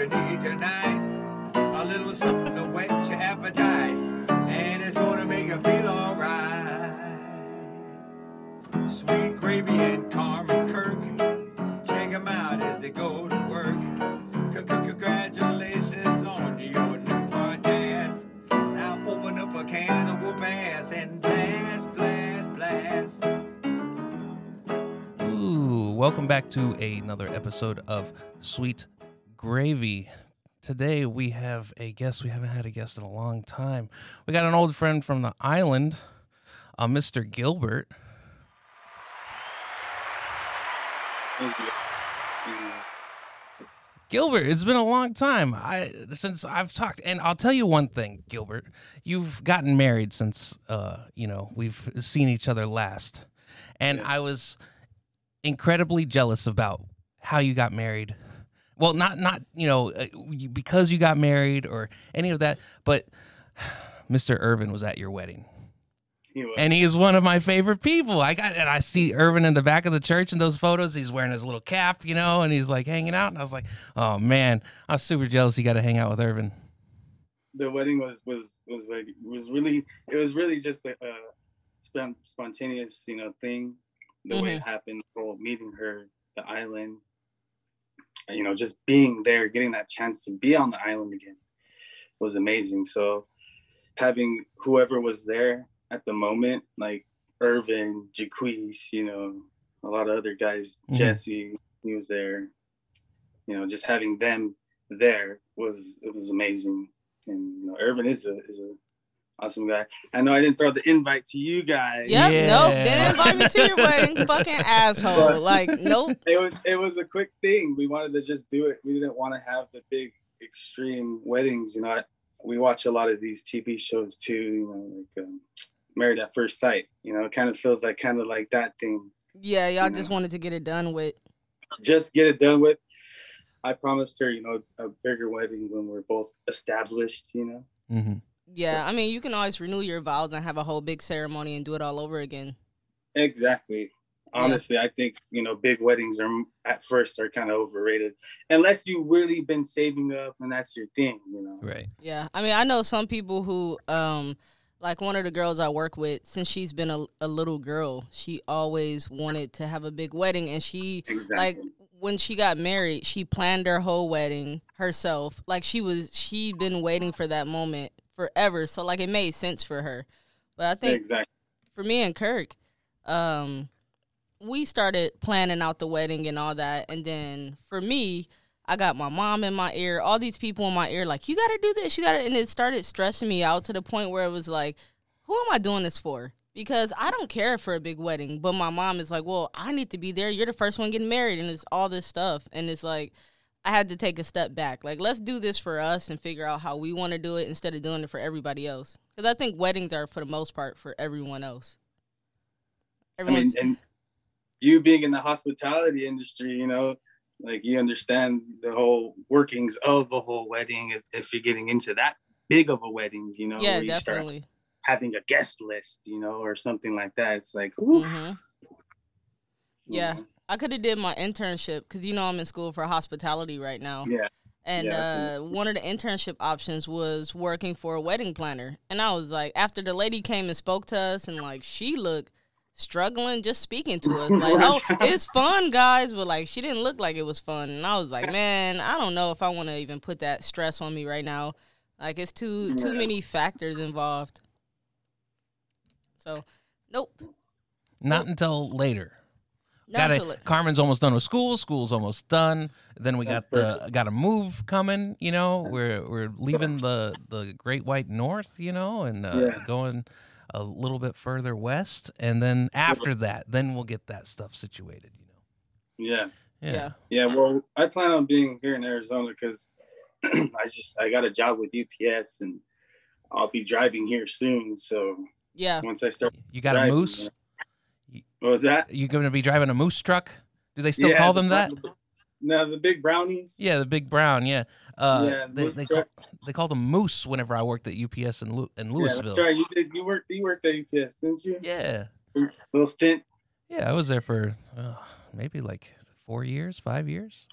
you need tonight. A little something to whet your appetite, and it's gonna make you feel alright. Sweet gravy and Carmen Kirk, check 'em out as they go to work. Congratulations on your new podcast. Now open up a can of whoop ass and blast, blast, blast. Ooh, welcome back to another episode of Sweet Gravy. Today we have a guest. We haven't had a guest in a long time. We got an old friend from the island, uh, Mr. Gilbert. Thank you. Gilbert, it's been a long time. I since I've talked, and I'll tell you one thing, Gilbert. You've gotten married since uh, you know we've seen each other last, and I was incredibly jealous about how you got married. Well, not not you know uh, because you got married or any of that, but Mr. Irvin was at your wedding, He was. and he is one of my favorite people. I got and I see Irvin in the back of the church in those photos. He's wearing his little cap, you know, and he's like hanging out. And I was like, oh man, I was super jealous. You got to hang out with Irvin. the wedding was was was was really it was really just a, a spontaneous you know thing the way it happened the whole meeting her the island you know just being there getting that chance to be on the island again was amazing. So having whoever was there at the moment like irvin jaquez you know a lot of other guys Mhm. jesse he was there. You know just having them there was it was amazing. And you know Irvin is a is a awesome guy. I know I didn't throw the invite to you guys. Yep, nope. Yeah. Didn't invite me to your wedding. Fucking asshole. Like, nope. It was it was a quick thing. We wanted to just do it. We didn't want to have the big extreme weddings. You know, I, we watch a lot of these TV shows too. You know, like um, Married at First Sight. You know, it kind of feels like kind of like that thing. Yeah, y'all Yeah. just wanted to get it done with. Just get it done with. I promised her, you know, a bigger wedding when we're both established. You know. Mm-hmm. Yeah, I mean, you can always renew your vows and have a whole big ceremony and do it all over again. Exactly. Honestly, I think you know big weddings are at first are kind of overrated, unless you really been saving up and that's your thing. You know. Right. Yeah, I mean, I know some people who, um, like one of the girls I work with, since she's been a, a little girl, she always wanted to have a big wedding, and she Exactly. like when she got married, she planned her whole wedding herself. Like she was, she'd been waiting for that moment forever. So like it made sense for her. But I think exactly. for me and Kirk, um, we started planning out the wedding and all that, and then for me, I got my mom in my ear, all these people in my ear, like you got to do this, you got to, and it started stressing me out to the point where it was like, who am I doing this for? Because I don't care for a big wedding, but my mom is like, well, I need to be there. You're the first one getting married, and it's all this stuff, and it's like. I had to take a step back. Like, let's do this for us and figure out how we want to do it instead of doing it for everybody else. Because I think weddings are, for the most part, for everyone else. I mean, and you being in the hospitality industry, you know, like you understand the whole workings of a whole wedding. If, if you're getting into that big of a wedding, you know, yeah, where you start definitely. having a guest list, you know, or something like that. It's like, oof, hmm Yeah. Know. I could have did my internship because you know I'm in school for hospitality right now. yeah. And Yeah, uh, one of the internship options was working for a wedding planner. And I was like, after the lady came and spoke to us, and like she looked struggling just speaking to us, like, oh, it's fun, guys, but like she didn't look like it was fun. And I was like, man, I don't know if I want to even put that stress on me right now. Like it's too too many factors involved. So, nope. Not until later. Not Got until it. Carmen's almost done with school. School's almost done. Then we That's got the got a move coming. You know, we're we're leaving the the Great White North. You know, and uh, Yeah. going a little bit further west. And then after that, then we'll get that stuff situated. You know. Yeah. Yeah. Yeah. Yeah, well, I plan on being here in Arizona because I just I got a job with UPS and I'll be driving here soon. So Yeah. once I start, You got a driving, moose. What was that? You going to be driving a moose truck? Do they still Yeah, call the them that? No, the big brownies. Yeah, the big brown. Yeah. Uh, Yeah, they moose they call, they call them moose whenever I worked at UPS in Lew- in Yeah, Louisville. that's right. You did. You worked. You worked at UPS, didn't you? Yeah. Little stint. Yeah, I was there for uh, maybe like four years, five years.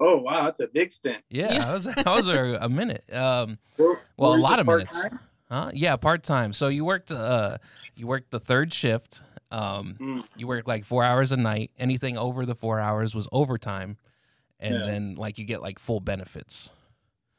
Oh wow, that's a big stint. Yeah, Yeah. I was I was there a minute. Um, Were- Well, were a lot of minutes. part-time? huh? Yeah, part time. So you worked uh you worked the third shift. Um, Mm. you work like four hours a night. Anything over the four hours was overtime, and Yeah. then like you get like full benefits.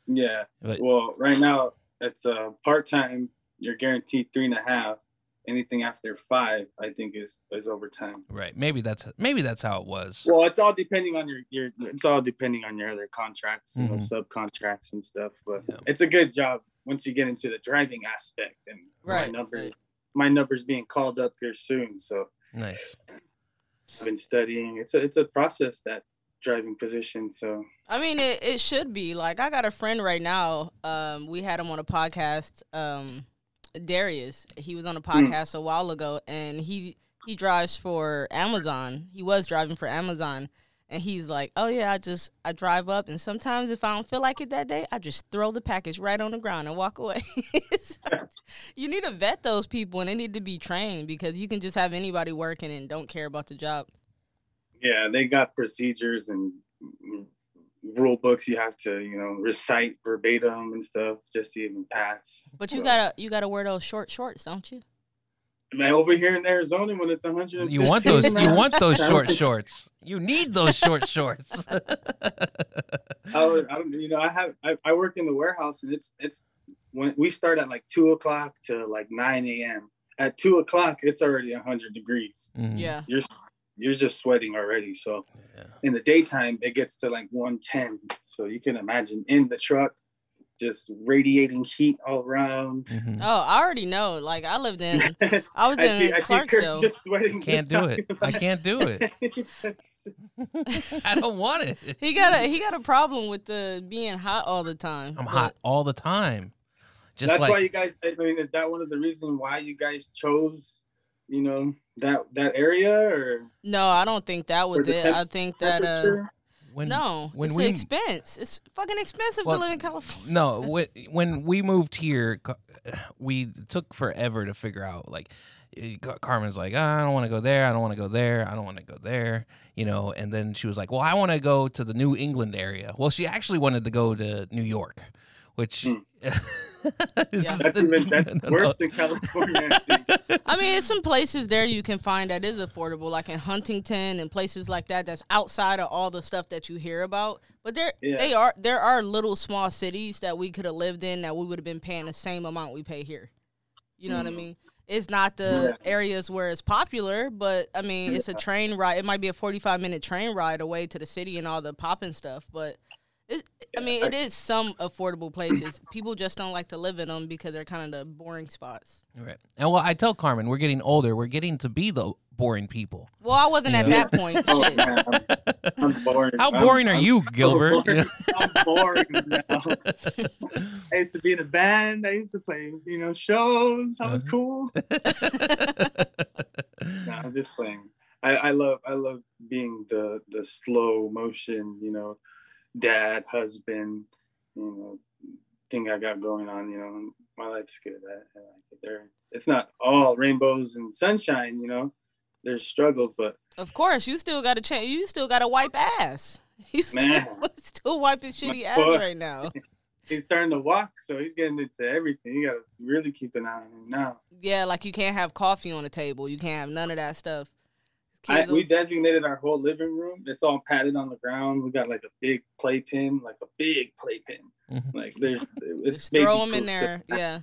Yeah. But- Well, right now it's uh, part time. You're guaranteed three and a half. Anything after five, I think, is is overtime. Right. Maybe that's maybe that's how it was. Well, it's all depending on your your. It's all depending on your other contracts, you know, Mhm. subcontracts and stuff. But Yeah. it's a good job once you get into the driving aspect. And Right, my number, right. My number's being called up here soon, so Nice. I've been studying. It's a it's a process that driving position. So I mean, it, it should be. Like, I got a friend right now. Um, we had him on a podcast. Um, Darius, he was on a podcast a while ago, and he he drives for Amazon. He was driving for Amazon, and he's like, "Oh yeah, I just I drive up, and sometimes if I don't feel like it that day, I just throw the package right on the ground and walk away." So, you need to vet those people, and they need to be trained because you can just have anybody working and don't care about the job. yeah, they got procedures and rule books you have to you know recite verbatim and stuff just to even pass. But you So, gotta you gotta wear those short shorts, don't you? Man over here in Arizona when it's 100. You want those? You want those short shorts? You need those short shorts. I, I, don't- you know, I have I, I work in the warehouse and it's it's when we start at like two o'clock to like nine a.m. At two o'clock, it's already hundred degrees. Mhm. Yeah. You're you're just sweating already. So Yeah. in the daytime, it gets to like one ten. So you can imagine in the truck, just radiating heat all around. Mhm. Oh, I already know. Like I lived in, I was I in see, I see Clarksville. just sweating. Can't just do it. I can't do it. I don't want it. He got a he got a problem with the being hot all the time. I'm but- hot all the time. Just That's like why you guys. I mean, is that one of the reasons why you guys chose, you know, that that area or No, I don't think that was it. temp- I think that uh temperature? When no, when it's we an expense. It's fucking expensive Well, to live in California. no when, when we moved here, we took forever to figure out like. eh, Carmen's like, "Ah, I don't want to go there. I don't want to go there. I don't want to go there. You know, and then she was like, Well, I want to go to the New England area. Well, she actually wanted to go to New York, which Hmm. is- Yeah. That's even that's no, no. worse than California. I think. I mean, it's some places there you can find that is affordable, like in Huntington and places like that. That's outside of all the stuff that you hear about. But there, Yeah. they are there are little small cities that we could have lived in that we would have been paying the same amount we pay here. You know what I Mm. mean? It's not the Yeah. areas where it's popular, but I mean, it's a train ride. It might be a forty-five minute train ride away to the city and all the popping stuff, but. It, I mean, it is some affordable places. People just don't like to live in them because they're kind of the boring spots. Right. And well, I tell Carmen, we're getting older. We're getting to be the boring people. Well, I wasn't at Yeah. that point. Oh man, I'm, I'm boring. How I'm- boring are I'm you, so Gilbert? boring. I'm boring now. I used to be in a band. I used to play, you know, shows. That was Uh-huh. cool. No, I'm just playing. I, I love I love being the the slow motion, you know, dad, husband, you know, thing I got going on. You know, my life's good. I, I like it. There, it's not all rainbows and sunshine. You know, there's struggles, but Of course, you still got to change. You still got to wipe ass. You still, Man. still wiping shitty ass boy. right now. he's starting to walk, so he's getting into everything. You gotta really keep an eye on him now. Yeah, like you can't have coffee on the table. You can't have none of that stuff. I, we designated our whole living room. It's all padded on the ground. We got like a big playpen, like a big playpen. Mhm. Like there's, it's throw them in there. Yeah.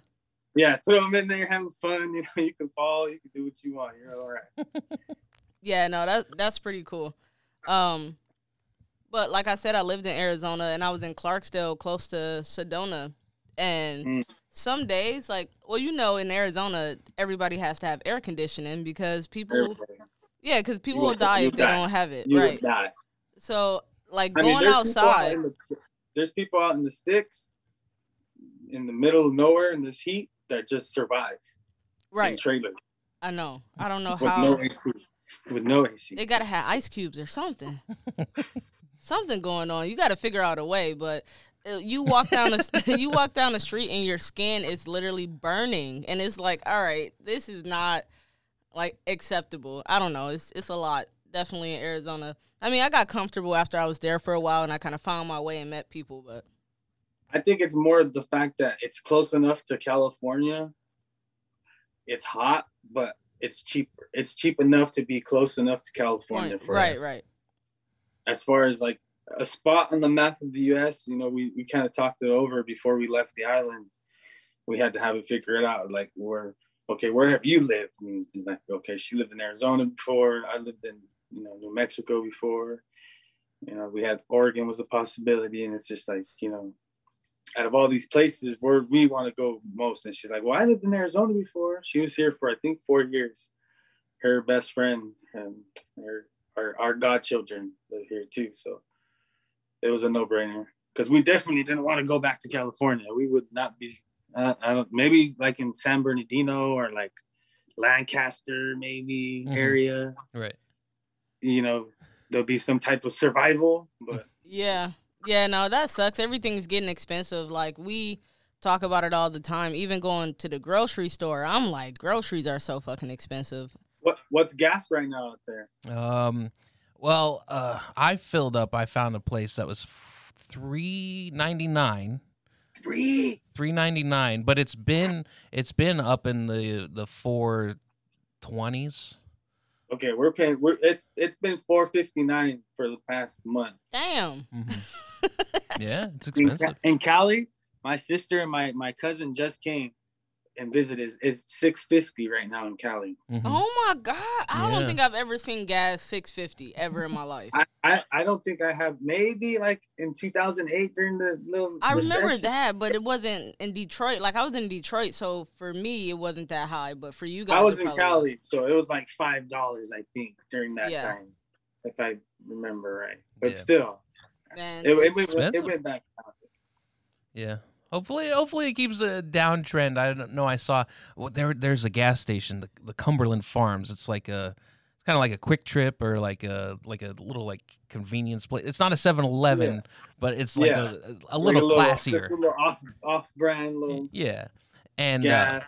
Yeah, throw them in there, having fun. You know, you can fall, you can do what you want. You're all right. Yeah, no, that that's pretty cool. Um, but like I said, I lived in Arizona and I was in Clarksdale, close to Sedona, and Mm. some days, like, well, you know, in Arizona, everybody has to have air conditioning because people, Everybody. Yeah, because people will- will die you'll if they don't have it, You right? would die. So, like I mean, going there's people out outside, the- there's people out in the sticks, in the middle of nowhere in this heat that just survive in right? trailers I know. I don't know with how no AC. With no AC. they gotta have ice cubes or something. something going on. You got to figure out a way. But uh, you walk down the you walk down the street and your skin is literally burning, and it's like, all right, this is not like acceptable. I don't know. It's it's a lot definitely in Arizona. I mean, I got comfortable after I was there for a while, and I kind of found my way and met people. But I think it's more the fact that it's close enough to California. It's hot, but it's cheaper. It's cheap enough to be close enough to California right, for right, us. right. Right. As far as like a spot on the map of the U.S., you know, we we kind of talked it over before we left the island. We had to have it figure it out. Like where, okay, where have you lived? And like, okay, she lived in Arizona before. I lived in you know New Mexico before. You know, we had Oregon was a possibility, and it's just like you know, out of all these places, where we want to go most. And she's like, well, I lived in Arizona before. She was here for I think four years. Her best friend and her our, our godchildren live here too. So it was a no brainer because we definitely didn't want to go back to California. We would not be. Uh, I don't. Maybe like in San Bernardino or like Lancaster, maybe Mhm. area. Right. You know, there'll be some type of survival, but Yeah. Yeah, no, that sucks. Everything's getting expensive. Like we talk about it all the time. Even going to the grocery store, I'm like, groceries are so fucking expensive. what what's gas right now out there? Um, well, uh, I filled up. I found a place that was three ninety nine. Three. Three ninety nine, but it's been it's been up in the the four twenties. Okay, we're paying. We're it's it's been four fifty nine for the past month. Damn. Mm-hmm. Yeah, it's in, expensive. Ca- in Cali, my sister and my my cousin just came and visited. is six fifty right now in Cali. Mhm. Oh my god. I Yeah. don't think I've ever seen gas 650 ever in my life. I, I I don't think I have. Maybe like in two thousand eight during the little. I remember recession. that, but it wasn't in Detroit. Like I was in Detroit, so for me it wasn't that high, but for you guys I was in probably Cali, so it was like five dollars, I think, during that Yeah. time, if I remember right. But Yeah. still, Man, it, it, it's- went, it went back. up. Yeah. Hopefully, hopefully it keeps a downtrend. I don't know. I saw well, there. There's a gas station, the, the Cumberland Farms. It's like a, it's kind of like a QuikTrip or like a like a little like convenience place. It's not a 7-Eleven, Yeah. but it's like Yeah. a, a Like little classier. a little off off brand little Yeah, and uh,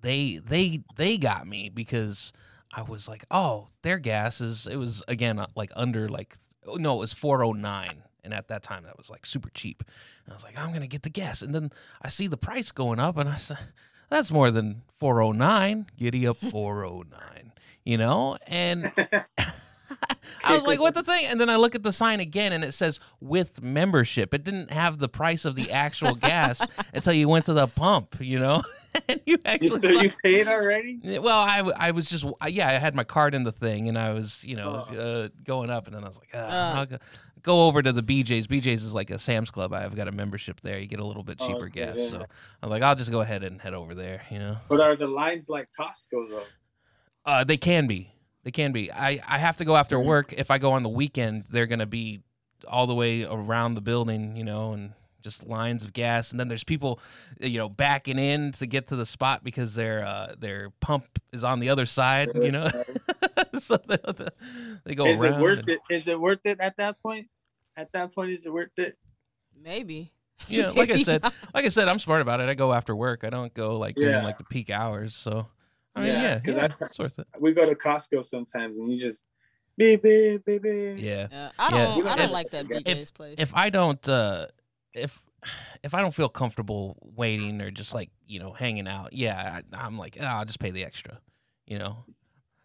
they they they got me because I was like, oh, their gas is it was again uh, like under like oh, no, it was four oh nine, and at that time that was like super cheap. And I was like, I'm gonna get the gas, and then I see the price going up, and I said, that's more than four oh nine. Giddy up four oh nine, you know, and. I was like, what the thing? And then I look at the sign again and it says with membership. It didn't have the price of the actual gas until you went to the pump, you know? and you actually so saw- you paid already? Well, I was just yeah I had my card in the thing and I was you know Oh. uh, going up and then I was like Uh. I'll go, go over to the BJ's. BJ's is like a Sam's Club. I've got a membership there. You get a little bit Oh, cheaper okay, gas. yeah. So I was like I'll just go ahead and head over there. You know, But are the lines like Costco though? uh, they can be they can be. I I have to go after Mhm. work. If I go on the weekend, they're gonna be all the way around the building. You know and. Just lines of gas, and then there's people, you know, backing in to get to the spot because their uh, their pump is on the other side. You know, so they, they go is around. it worth and- it? Is it worth it at that point? At that point, is it worth it? maybe. Yeah, like I said, like I said, I'm smart about it. I go after work. I don't go like during Yeah. like the peak hours. So I mean, Yeah, because yeah, I- it's worth it. We go to Costco sometimes, and you just beep beep beep beep. Yeah. Yeah, I don't. I don't If- like that if- BJ's place. If I don't, uh if if I don't feel comfortable waiting or just like you know hanging out, yeah, I, I'm like, ah, I'll just pay the extra. You know,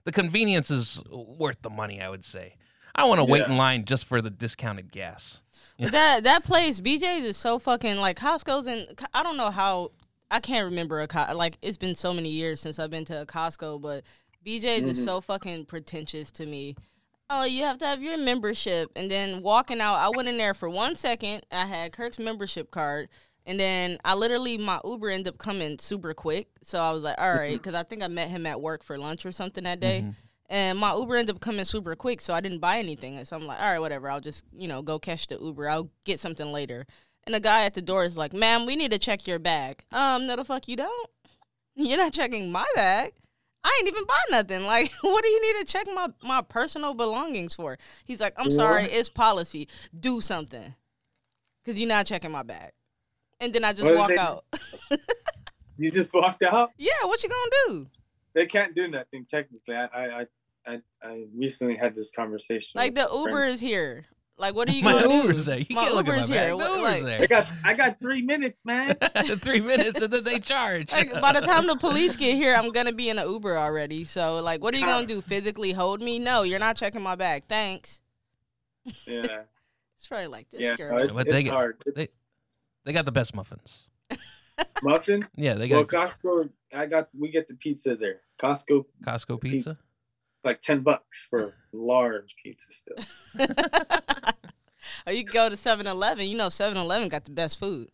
the convenience is worth the money. I would say. I don't want to wait in line just for the discounted gas. But that that place BJ's is so fucking like Costco's and I don't know how I can't remember a Co- like it's been so many years since I've been to a Costco, but BJ's is Mhm. so fucking pretentious to me. Oh, you have to have your membership, and then walking out, I went in there for one second. I had Kirk's membership card, and then I literally my Uber ended up coming super quick. So I was like, all right, because I think I met him at work for lunch or something that day. Mhm. And my Uber ended up coming super quick, so I didn't buy anything. So I'm like, all right, whatever. I'll just, you know, go catch the Uber. I'll get something later. And the guy at the door is like, ma'am, we need to check your bag. Um, no, the fuck you don't. You're not checking my bag. I ain't even buy nothing. Like, what do you need to check my, my personal belongings for? He's like, I'm sorry, it's policy. Do something. Because you're not checking my bag. And then I just What walk out. You just walked out. yeah, what you gonna do? They can't do nothing technically. I I I, I recently had this conversation. Like the friend. Uber is here. Like what are you gonna do? Uber's there. You My can't look at Uber's my here. The What- Uber's like- I got I got three minutes, man. Three minutes and then they charge. Like by the time the police get here, I'm gonna be in an Uber already. So like, what are you gonna do? Physically hold me? No, you're not checking my bag. Thanks. Yeah, It's probably like this yeah. girl. No, it's, But it's they get- hard. they they got the best muffins. Muffin. Yeah, they Well, got Costco. I got we get the pizza there. Costco Costco pizza. Like ten bucks for a large pizza still. or you can go to 7-Eleven. You know 7-Eleven got the best food.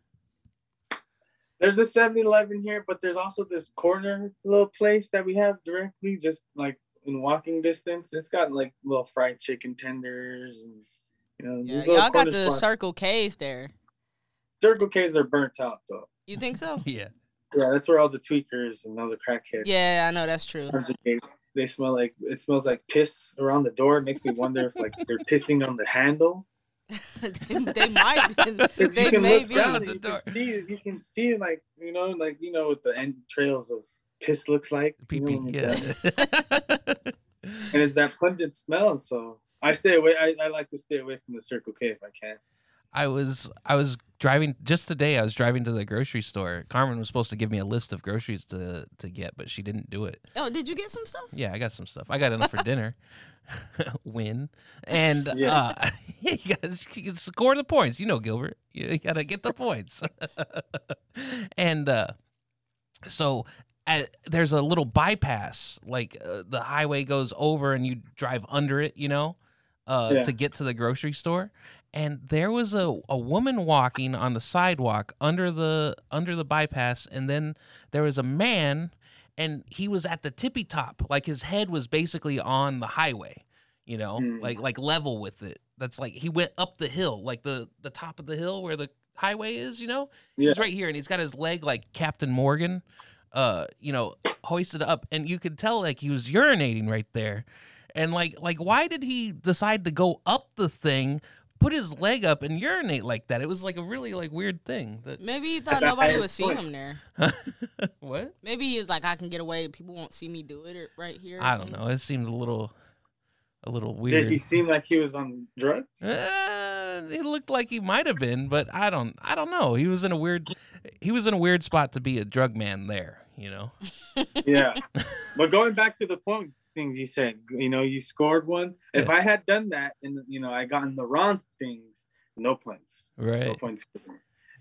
There's a 7-Eleven here, but there's also this corner little place that we have directly, just like in walking distance. It's got like little fried chicken tenders and you know. Yeah, y'all got the spots. Circle K's there. Circle K's are burnt out though. You think so? Yeah. Yeah, that's where all the tweakers and all the crackheads. Yeah, I know that's true. Congregate. They smell like it smells like piss around the door. It makes me wonder if like they're pissing on the handle. they, they might. 'Cause you can may look be. down At the you door. can see you can see like you know like you know what the end trails of piss looks like. Pee you pee. know, Yeah. and it's that pungent smell. So I stay away. I, I like to stay away from the Circle K if I can. I was I was driving just today. I was driving to the grocery store. Carmen was supposed to give me a list of groceries to to get, but she didn't do it. Oh, did you get some stuff? Yeah, I got some stuff. I got enough for dinner. Win and Yeah. uh, you guys you score the points. You know, Gilbert. You, you gotta get the points. and uh, so uh, there's a little bypass, like uh, the highway goes over and you drive under it. You know, uh, Yeah. to get to the grocery store. And there was a, a woman walking on the sidewalk under the under the bypass, and then there was a man and he was at the tippy top. Like his head was basically on the highway you know Mm. like like level with it. That's like he went up the hill like the the top of the hill where the highway is you know? Yeah. he's right here and he's got his leg like captain morgan uh you know hoisted up. And you could tell like he was urinating right there. And like like why did he decide to go up the thing put his leg up and urinate like that it was like a really like weird thing that Maybe he thought nobody would see point. him there. what Maybe he's like, I can get away. People won't see me do it right here. I don't know. It seemed a little, a little weird. Did he seem like he was on drugs? Uh, it looked like he might have been, but I don't. I don't know. He was in a weird. He was in a weird spot to be a drug man. There, you know. yeah. But going back to the points things you said, you know, you scored one. If I had done that and you know I gotten the wrong things, no points. Right. No points.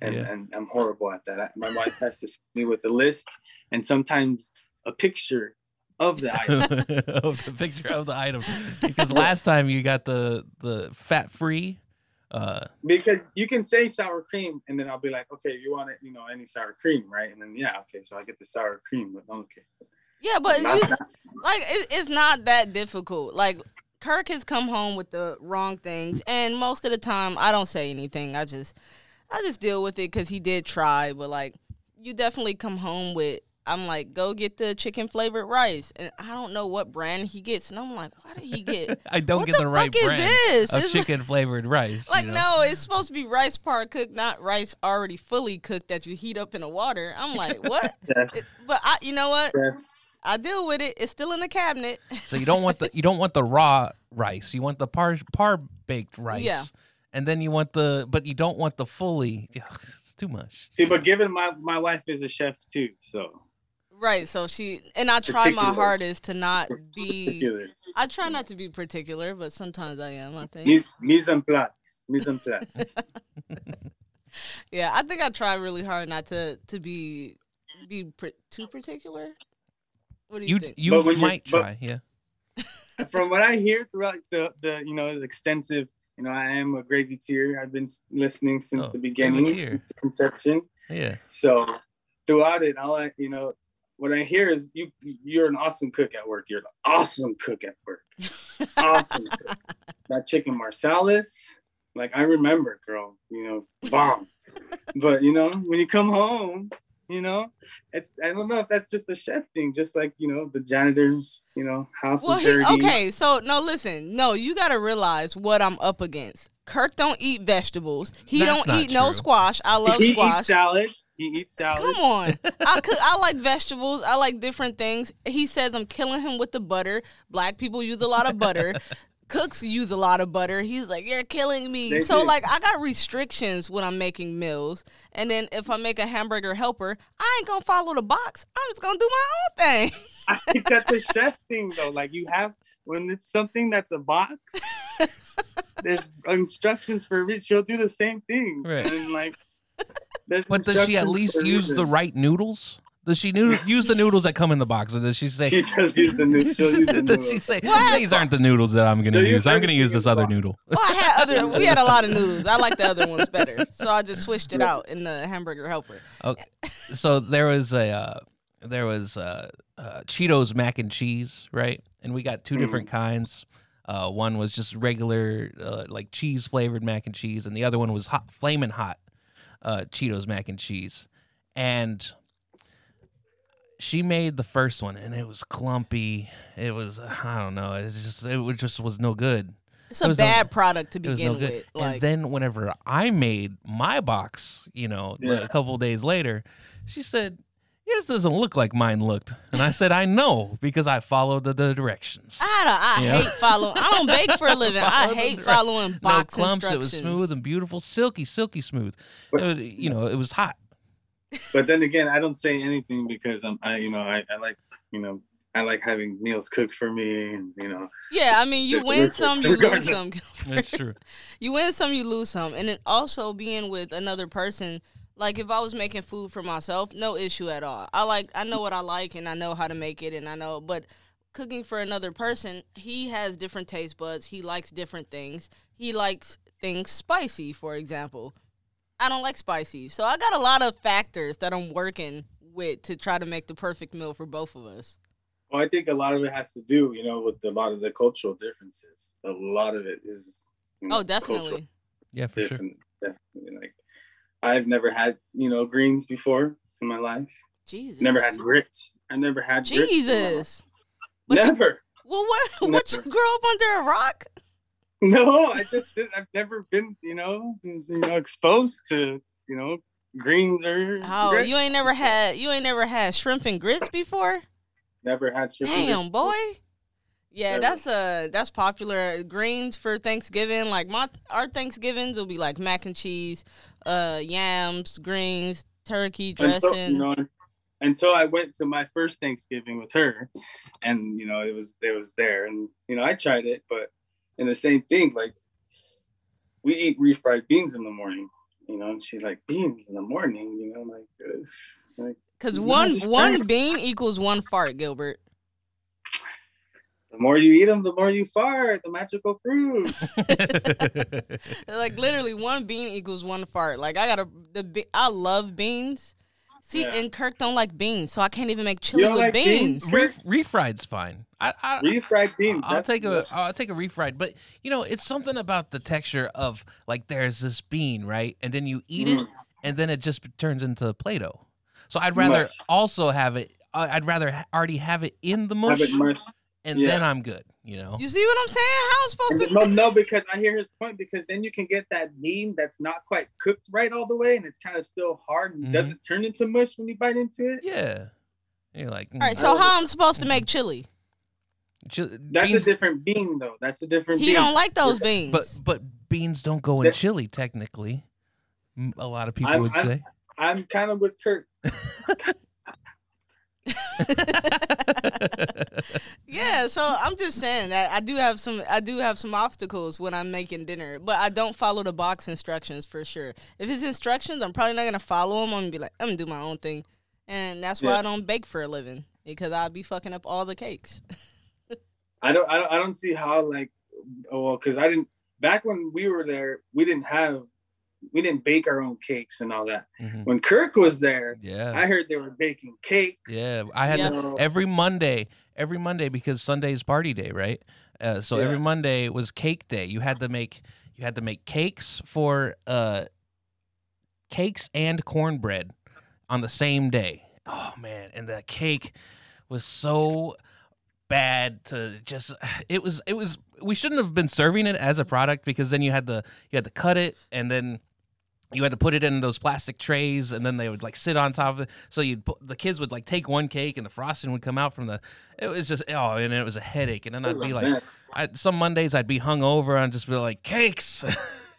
And Yeah. and I'm horrible at that. I, my wife has to send me with the list and sometimes a picture of the item. of the picture of the item, because last time you got the the fat free. Uh, because you can say sour cream and then I'll be like, okay, you want it, you know, any sour cream, right? And then yeah, okay, so I get the sour cream, but okay. Yeah, but you, like it, it's not that difficult. Like Kirk has come home with the wrong things, and most of the time I don't say anything. I just I just deal with it because he did try. But like you definitely come home with. I'm like, go get the chicken flavored rice, and I don't know what brand he gets, and I'm like, why did he get? I don't what get the, the right fuck is brand this? of It's chicken flavored rice. Like, you know? no, it's supposed to be rice par cooked, not rice already fully cooked that you heat up in the water. I'm like, what? Yeah. But I, you know what? Yeah. I deal with it. It's still in the cabinet. So you don't want the you don't want the raw rice. You want the par par baked rice. Yeah. And then you want the but you don't want the fully. It's too much. See, but given my my wife is a chef too, so Right. So she and I try my hardest to not be. particular. I try not to be particular, but sometimes I am. I think. Mise, mise en place. Mise en place. Yeah, I think I try really hard not to to be be pr- too particular. What do you, You think? you But when might but- try, yeah. From what I hear throughout the the you know the extensive, you know, I am a gravy tier. I've been listening since Oh, the beginning, since the conception. Yeah. So throughout it, all I you know what I hear is you you're an awesome cook at work. You're an awesome cook at work. Awesome. cook. That chicken marsala, like I remember, girl. You know, bomb. But you know, when you come home, You know, it's I don't know if that's just a chef thing, just like you know the janitors, you know, house Well, is he, dirty. okay, so no, listen, no, you got to realize what I'm up against. Kirk don't eat vegetables. He That's don't not eat no squash. I love he squash. eats salads. He eats salads. Come on, I cook. I like vegetables. I like different things. He says I'm killing him with the butter. Black people use a lot of butter. Cooks use a lot of butter. He's like, you're killing me. They so do. like, I got restrictions when I'm making meals. And then if I make a hamburger helper, I ain't gonna follow the box. I'm just gonna do my own thing. I think that's a chef thing though. Like you have when it's something that's a box, there's instructions for it. She'll do the same thing. Right. And like there's But does she at least for a use the right noodles? Does she noodle, use the noodles that come in the box, or does she say? She does use the noodles. She'll use the does she say What? these aren't the noodles that I'm going to use? use I'm going to use this other noodle. Well, I had other. We had a lot of noodles. I like the other ones better, so I just switched it out in the hamburger helper. Okay. So there was a uh, there was uh, uh, Cheetos mac and cheese, right? And we got two different kinds. Uh, one was just regular uh, like cheese flavored mac and cheese, and the other one was hot, flaming hot uh, Cheetos mac and cheese. And she made the first one, and it was clumpy. It was I don't know. It was just it was just was no good. It's It a was no- bad product to It was begin no good. with. and then whenever I made my box, you know, Yeah. a couple days later, she said, "Yours doesn't look like mine looked," and I said, "I know because I followed the, the directions." I, had a- I Yeah. hate following. I don't bake for a living. I Followed the hate direct- following no box clumps. It was smooth and beautiful, silky, silky smooth. But- It was- you know, it was hot. But then again, I don't say anything because I'm I you know, I, I like you know, I like having meals cooked for me and you know Yeah, I mean, you win some, you lose some. That's true. you win some, you lose some, and then also being with another person. Like if I was making food for myself, no issue at all. I like, I know what I like, and I know how to make it, and I know. But cooking for another person, he has different taste buds. He likes different things. He likes things spicy, for example. I don't like spicy, so I got a lot of factors that I'm working with to try to make the perfect meal for both of us. well, I think a lot of it has to do, you know, with a lot of the cultural differences. A lot of it is you know, Oh, definitely. Yeah, for sure. definitely like I've never had, you know, greens before in my life. Jesus. Never had grits. I never had grits in my life. Jesus. But you- Never. Well, what? What you grow up under a rock? No, I just I've never been, you know, you know, exposed to, you know, greens or Oh, grits. you ain't never had you ain't never had shrimp and grits before? never had shrimp and Damn, boy. Yeah, that's uh that's popular. Greens for Thanksgiving, like my our Thanksgivings will be like mac and cheese, uh yams, greens, turkey dressing. Until, you know, until I went to my first Thanksgiving with her, and you know, it was it was there, and you know, I tried it, but and the same thing, like we eat refried beans in the morning, you know, and she's like beans in the morning, you know, like, ugh, like Cause one one bean equals one fart, Gilbert. the more you eat them, the more you fart, the magical fruit. like literally one bean equals one fart. Like I gotta the be- I love beans. See, Yeah. and Kirk don't like beans, so I can't even make chili with like beans. beans? Re- refried's fine. I, I, refried beans. I'll that's- take a I'll take a refried, but you know it's something about the texture of like there's this bean right, and then you eat it, Mm. and then it just turns into Play-Doh. So I'd rather Mush. also have it. I- I'd rather already have it in the mush, Have it mush. And yeah. then I'm good. You know. You see what I'm saying? How I'm supposed to? No, no, because I hear his point. Because then you can get that bean that's not quite cooked right all the way, and it's kind of still hard and Mhm. doesn't turn into mush when you bite into it. Yeah. You're like, All right, mm, so how I'm supposed to make chili? chi- That's beans, a different bean, though. That's a different. He bean. don't like those beans. but but beans don't go in chili technically. A lot of people I'm- would I'm- say. I'm kind of with Kirk. yeah, so I'm just saying that I do have some I do have some obstacles when I'm making dinner, but I don't follow the box instructions for sure. If it's instructions, I'm probably not gonna follow them. I'm gonna be like, I'm gonna do my own thing, and that's why Yeah. I don't bake for a living because I'll be fucking up all the cakes. I don't. I don't. I don't see how like. Oh, well, because I didn't. Back when we were there, we didn't have. We didn't bake our own cakes and all that. Mhm. When Kirk was there, Yeah. I heard they were baking cakes. Yeah, I had Yeah. to- every Monday, every Monday because Sunday's party day, right? Uh, so every Monday was cake day. You had to make you had to make cakes for uh cakes and cornbread. on the same day. Oh man, and the cake was so bad to just it was it was we shouldn't have been serving it as a product because then you had to you had to cut it and then you had to put it in those plastic trays and then they would like sit on top of it. So you'd put, the kids would like take one cake and the frosting would come out from the it was just oh and it was a headache. And then i'd be like. I, some mondays i'd be hungover and just be like cakes!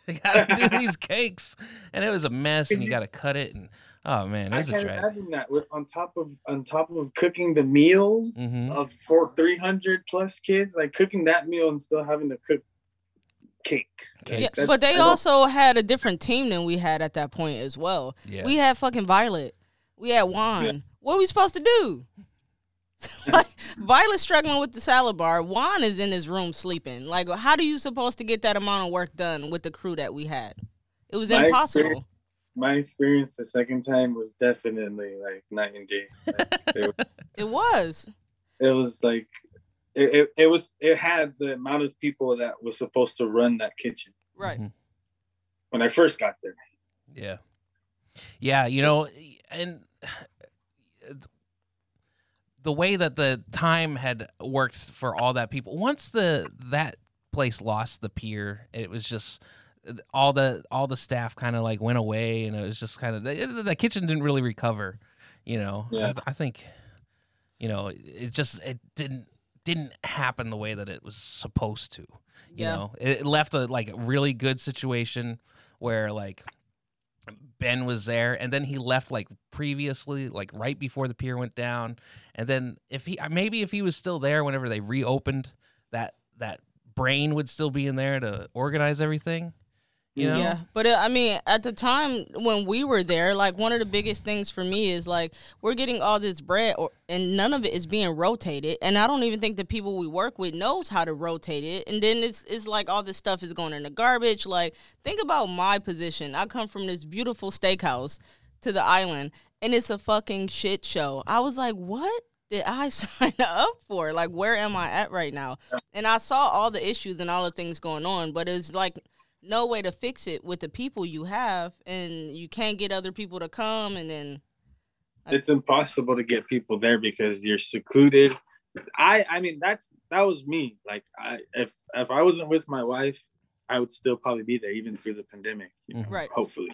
You gotta do these cakes. And it was a mess and you gotta cut it and oh man it I was a can't drag imagine that with on top of on top of cooking the meal hmm of for 300 plus kids, like cooking that meal and still having to cook cakes. Cakes. Yeah, but they I also had a different team than we had at that point as well. yeah We had fucking Violet. We had Juan. What are we supposed to do? like Violet's struggling with the salad bar. Juan is in his room sleeping. Like, how do you supposed to get that amount of work done with the crew that we had? It was My impossible. experience- my experience the second time was definitely like night and day. Like, it, was- It was. it was like it, it, it was it had the amount of people that was supposed to run that kitchen Right. Mhm. when I first got there. Yeah. Yeah, you know, and the way that the time had worked for all that people once the that place lost the pier, it was just all the all the staff kind of like went away and it was just kind of the, the kitchen didn't really recover, you know. I, Yeah. I think you know, it just it didn't didn't happen the way that it was supposed to you Yeah. know? It it left a like a really good situation where like ben was there and then he left like previously like right before the pier went down. And then if he uh, maybe if he was still there whenever they reopened that that brain would still be in there to organize everything you know Yeah, but uh, I mean, at the time when we were there, like one of the biggest things for me is like we're getting all this bread, or, and none of it is being rotated, and I don't even think the people we work with knows how to rotate it. And then it's it's like all this stuff is going in the garbage. Like think about my position. I come from this beautiful steakhouse to the island, and it's a fucking shit show. I was like, what? Did I sign up for? Like, where am I at right now? And I saw all the issues and all the things going on, but it's like no way to fix it with the people you have and you can't get other people to come and then It's impossible to get people there because you're secluded. I I mean that's that was me. Like I if if I wasn't with my wife, I would still probably be there even through the pandemic. You know. Right. Hopefully.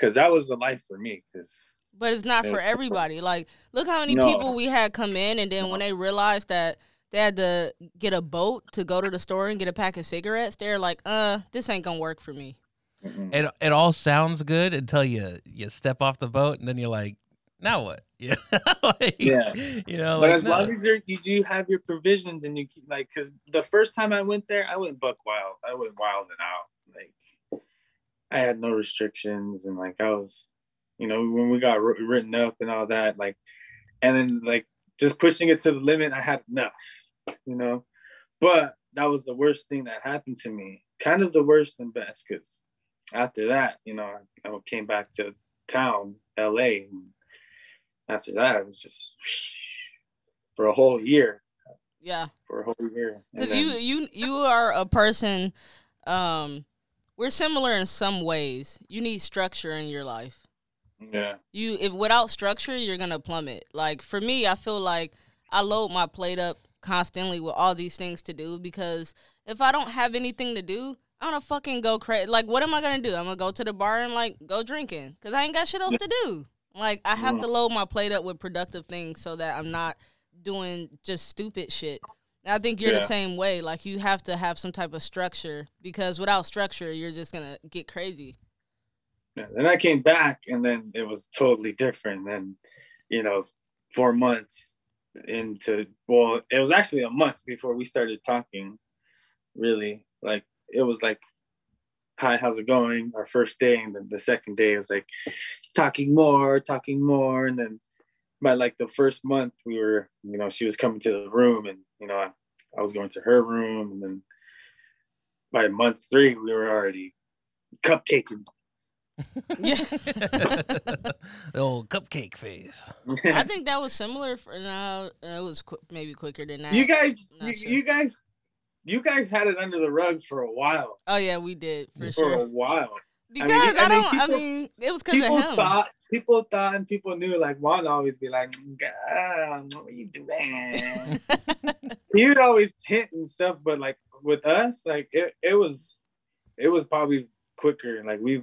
Cause that was the life for me. Cause but it's not for everybody like look how many No. people we had come in and then when they realized that they had to get a boat to go to the store and get a pack of cigarettes they're like uh this ain't gonna work for me it, it all sounds good until you you step off the boat and then you're like now what yeah like, Yeah. you know but like as no. long as you're, you you have your provisions and you keep like because the first time I went there, I went buck wild. I went wild and out. Like I had no restrictions and like I was, you know, when we got written up and all that, like, and then like just pushing it to the limit, I had enough, you know. But that was the worst thing that happened to me. Kind of the worst and best because after that, you know, I, I came back to town, LA. And after that, it was just for a whole year. yeah For a whole year. Because you you you are a person um we're similar in some ways you need structure in your life yeah. you if without structure you're gonna plummet. Like for me i feel like i load my plate up constantly with all these things to do because if i don't have anything to do i'm gonna fucking go crazy like what am i gonna do? I'm gonna go to the bar and like go drinking because i ain't got shit else to do. Like i have to mm-hmm. load my plate up with productive things so that i'm not doing just stupid shit. And i think you're the same way. Like you have to have some type of structure because without structure you're just gonna get crazy Yeah, then I came back and then it was totally different. Then, you know, four months into well, it was actually a month before we started talking. Really, like it was like, "Hi, how's it going?" Our first day, and then the second day was like, talking more, talking more, and then by like the first month, we were, you know, she was coming to the room, and you know, I, I was going to her room, and then by month three, we were already cupcaking. Yeah the old cupcake phase. I think that was similar for now. It was qu- maybe quicker than that. you guys, you, sure. you guys, you guys had it under the rug for a while. Oh yeah, we did for For sure. a while. Because I I, mean, I mean, don't. I people- mean, it was because People of him. thought, people thought, and people knew. Like Juan always be like, "God, what are you doing?" he would always hint and stuff, but like with us, like it, it was, it was probably quicker. Like we,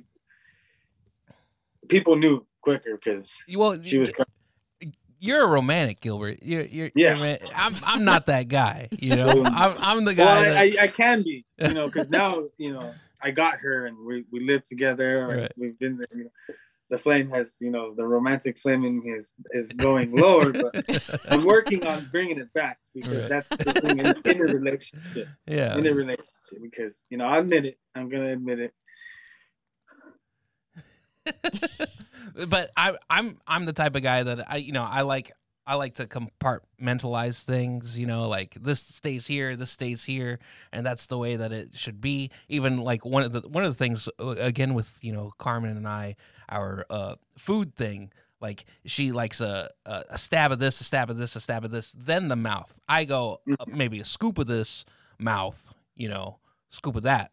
people knew quicker because Well, she was. you're a romantic, Gilbert. You're, you're, Yeah. you're I'm, I'm not that guy. You know, I'm, I'm the Well, guy. I, that, I, I can be, you know, because now you know I got her and we we live together. Right. We've been there. You know, the flame has, you know, the romantic flaming is is going lower, but I'm working on bringing it back because Right. that's the thing in, in a relationship. yeah. In a relationship, because you know, I admit it. I'm gonna admit it. but I, I'm I'm the type of guy that I you know I like I like to compartmentalize things. You know, like this stays here, this stays here, and that's the way that it should be. Even like one of the one of the things uh, again with you know Carmen and I, our uh, food thing. Like she likes a, a a stab of this, a stab of this, a stab of this, then the mouth. I go uh, maybe a scoop of this mouth, you know, scoop of that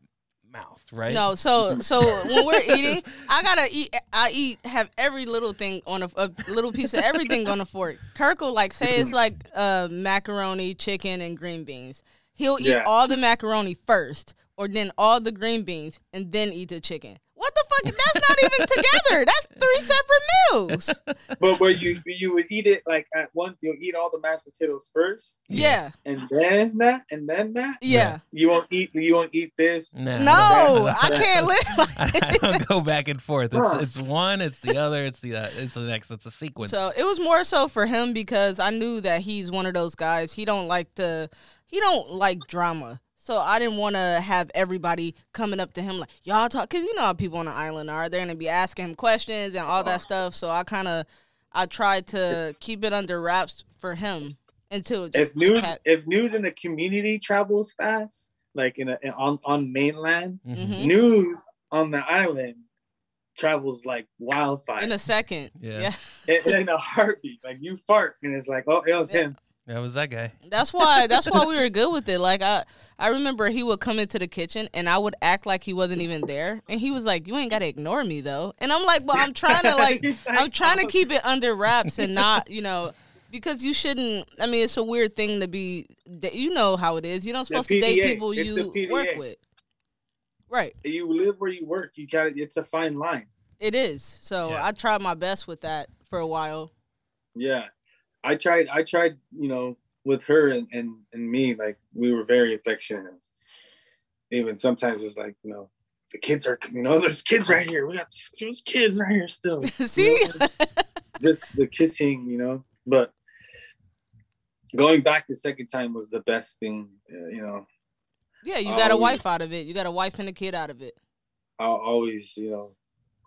mouth, right? No, so so when we're eating, I gotta eat. I eat have every little thing on a, a little piece of everything on a fork. Kirk will like say it's like uh, macaroni, chicken, and green beans. He'll eat Yeah. all the macaroni first, or then all the green beans, and then eat the chicken. What the fuck? That's not even together. That's three separate meals. But where you you would eat it like at one, you'll eat all the mashed potatoes first, Yeah, and then that, and then that. yeah. You won't eat. You won't eat this. Nah, No, I I can't live like I, I don't go back and forth. It's Huh. it's one, it's the other, it's the uh, it's the next. It's a sequence. So it was more so for him because I knew that he's one of those guys. He don't like to. He don't like drama. So I didn't want to have everybody coming up to him like y'all talk because you know how people on the island are. They're gonna be asking him questions and all that stuff. So I kind of I tried to keep it under wraps for him until just If news had- if news in the community travels fast, like in a in, on on mainland, Mhm. Mhm. news on the island travels like wildfire. in a second. Yeah. yeah. in, in a heartbeat. Like you fart and it's like, oh, it was Yeah. him. That was that guy. That's why that's why we were good with it. Like I I remember he would come into the kitchen and I would act like he wasn't even there. And he was like, You ain't gotta ignore me though. And I'm like, Well, I'm trying to like I'm trying to oh. keep it under wraps and not, you know, because you shouldn't I mean it's a weird thing to be you know how it is. You're not supposed to date people It's you work with. Right. You live where you work. You got to It's a fine line. It is. So Yeah. I tried my best with that for a while. Yeah, I tried. I tried. You know, with her and and, and me, like we were very affectionate. Even sometimes it's like you know, the kids are. You know, there's kids right here. We got there's kids right here still. you See? know? just the kissing, you know. But going back the second time was the best thing. Uh, you know, yeah, you got a wife out of it. You got a wife and a kid out of it. I'll always, you know,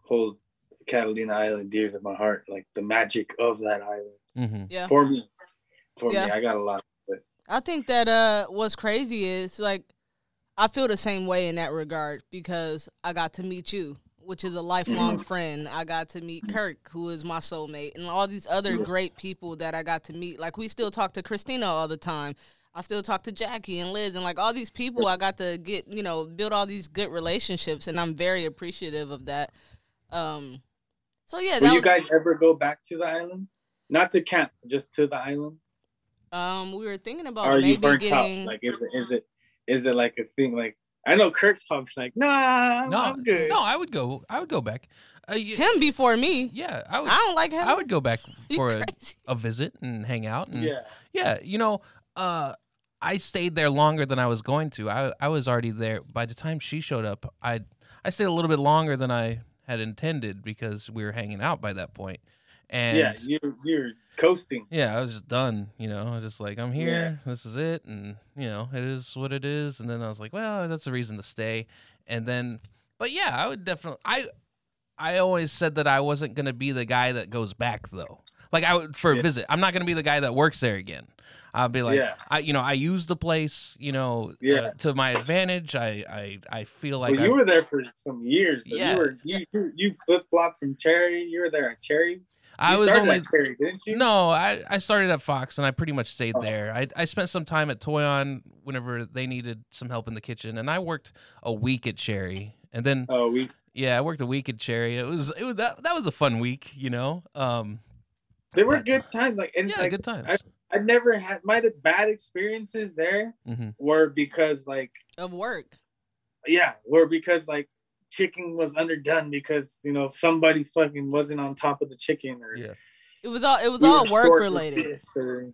hold Catalina Island dear to my heart, like the magic of that island Mm-hmm. Yeah. for me. For Yeah. me, I got a lot. But I think that uh what's crazy is like I feel the same way in that regard because I got to meet you, which is a lifelong friend. I got to meet Kirk, who is my soulmate, and all these other great people that I got to meet. Like we still talk to Christina all the time. I still talk to Jackie and Liz and like all these people I got to get, you know, build all these good relationships and I'm very appreciative of that. Um so yeah, will that you was, guys ever go back to the island? Not to camp, just to the island. um we were thinking about or are you maybe burnt getting out? Like, is it is it is it like a thing? Like, I know Kirk's probably like, nah, No, I'm good. no, I would go. I would go back. Uh, y- him before me. yeah, I would. I don't like him. I would go back for a, a visit and hang out. And yeah. yeah, you know, uh, I stayed there longer than I was going to. I I was already there by the time she showed up. I I stayed a little bit longer than I had intended because we were hanging out by that point. And yeah, you're you're coasting. yeah, I was just done, you know. I was just like, I'm here, this is it, and you know, it is what it is. And then I was like, well, that's a reason to stay. And then, but yeah, I would definitely. I I always said that I wasn't gonna be the guy that goes back though. Like I would for a Yeah. visit. I'm not gonna be the guy that works there again. I'll be like, Yeah. I you know, I use the place, you know, uh, Yeah. to my advantage. I I I feel like well, I, you were there for some years. though. Yeah. You were you you, you flip flop from Cherry. You were there at Cherry. I was only at Cherry, didn't you? No, I, I started at Fox and I pretty much stayed Oh. there. I, I spent some time at Toyon whenever they needed some help in the kitchen, and I worked a week at Cherry, and then Oh, we Yeah, I worked a week at Cherry. It was it was that that was a fun week, you know. Um, They were good times. Like and yeah, like good times. I- I never had my bad experiences there hmm were because like of work. yeah, were because like chicken was underdone because you know somebody fucking wasn't on top of the chicken or Yeah. It was all it was we all work related. or-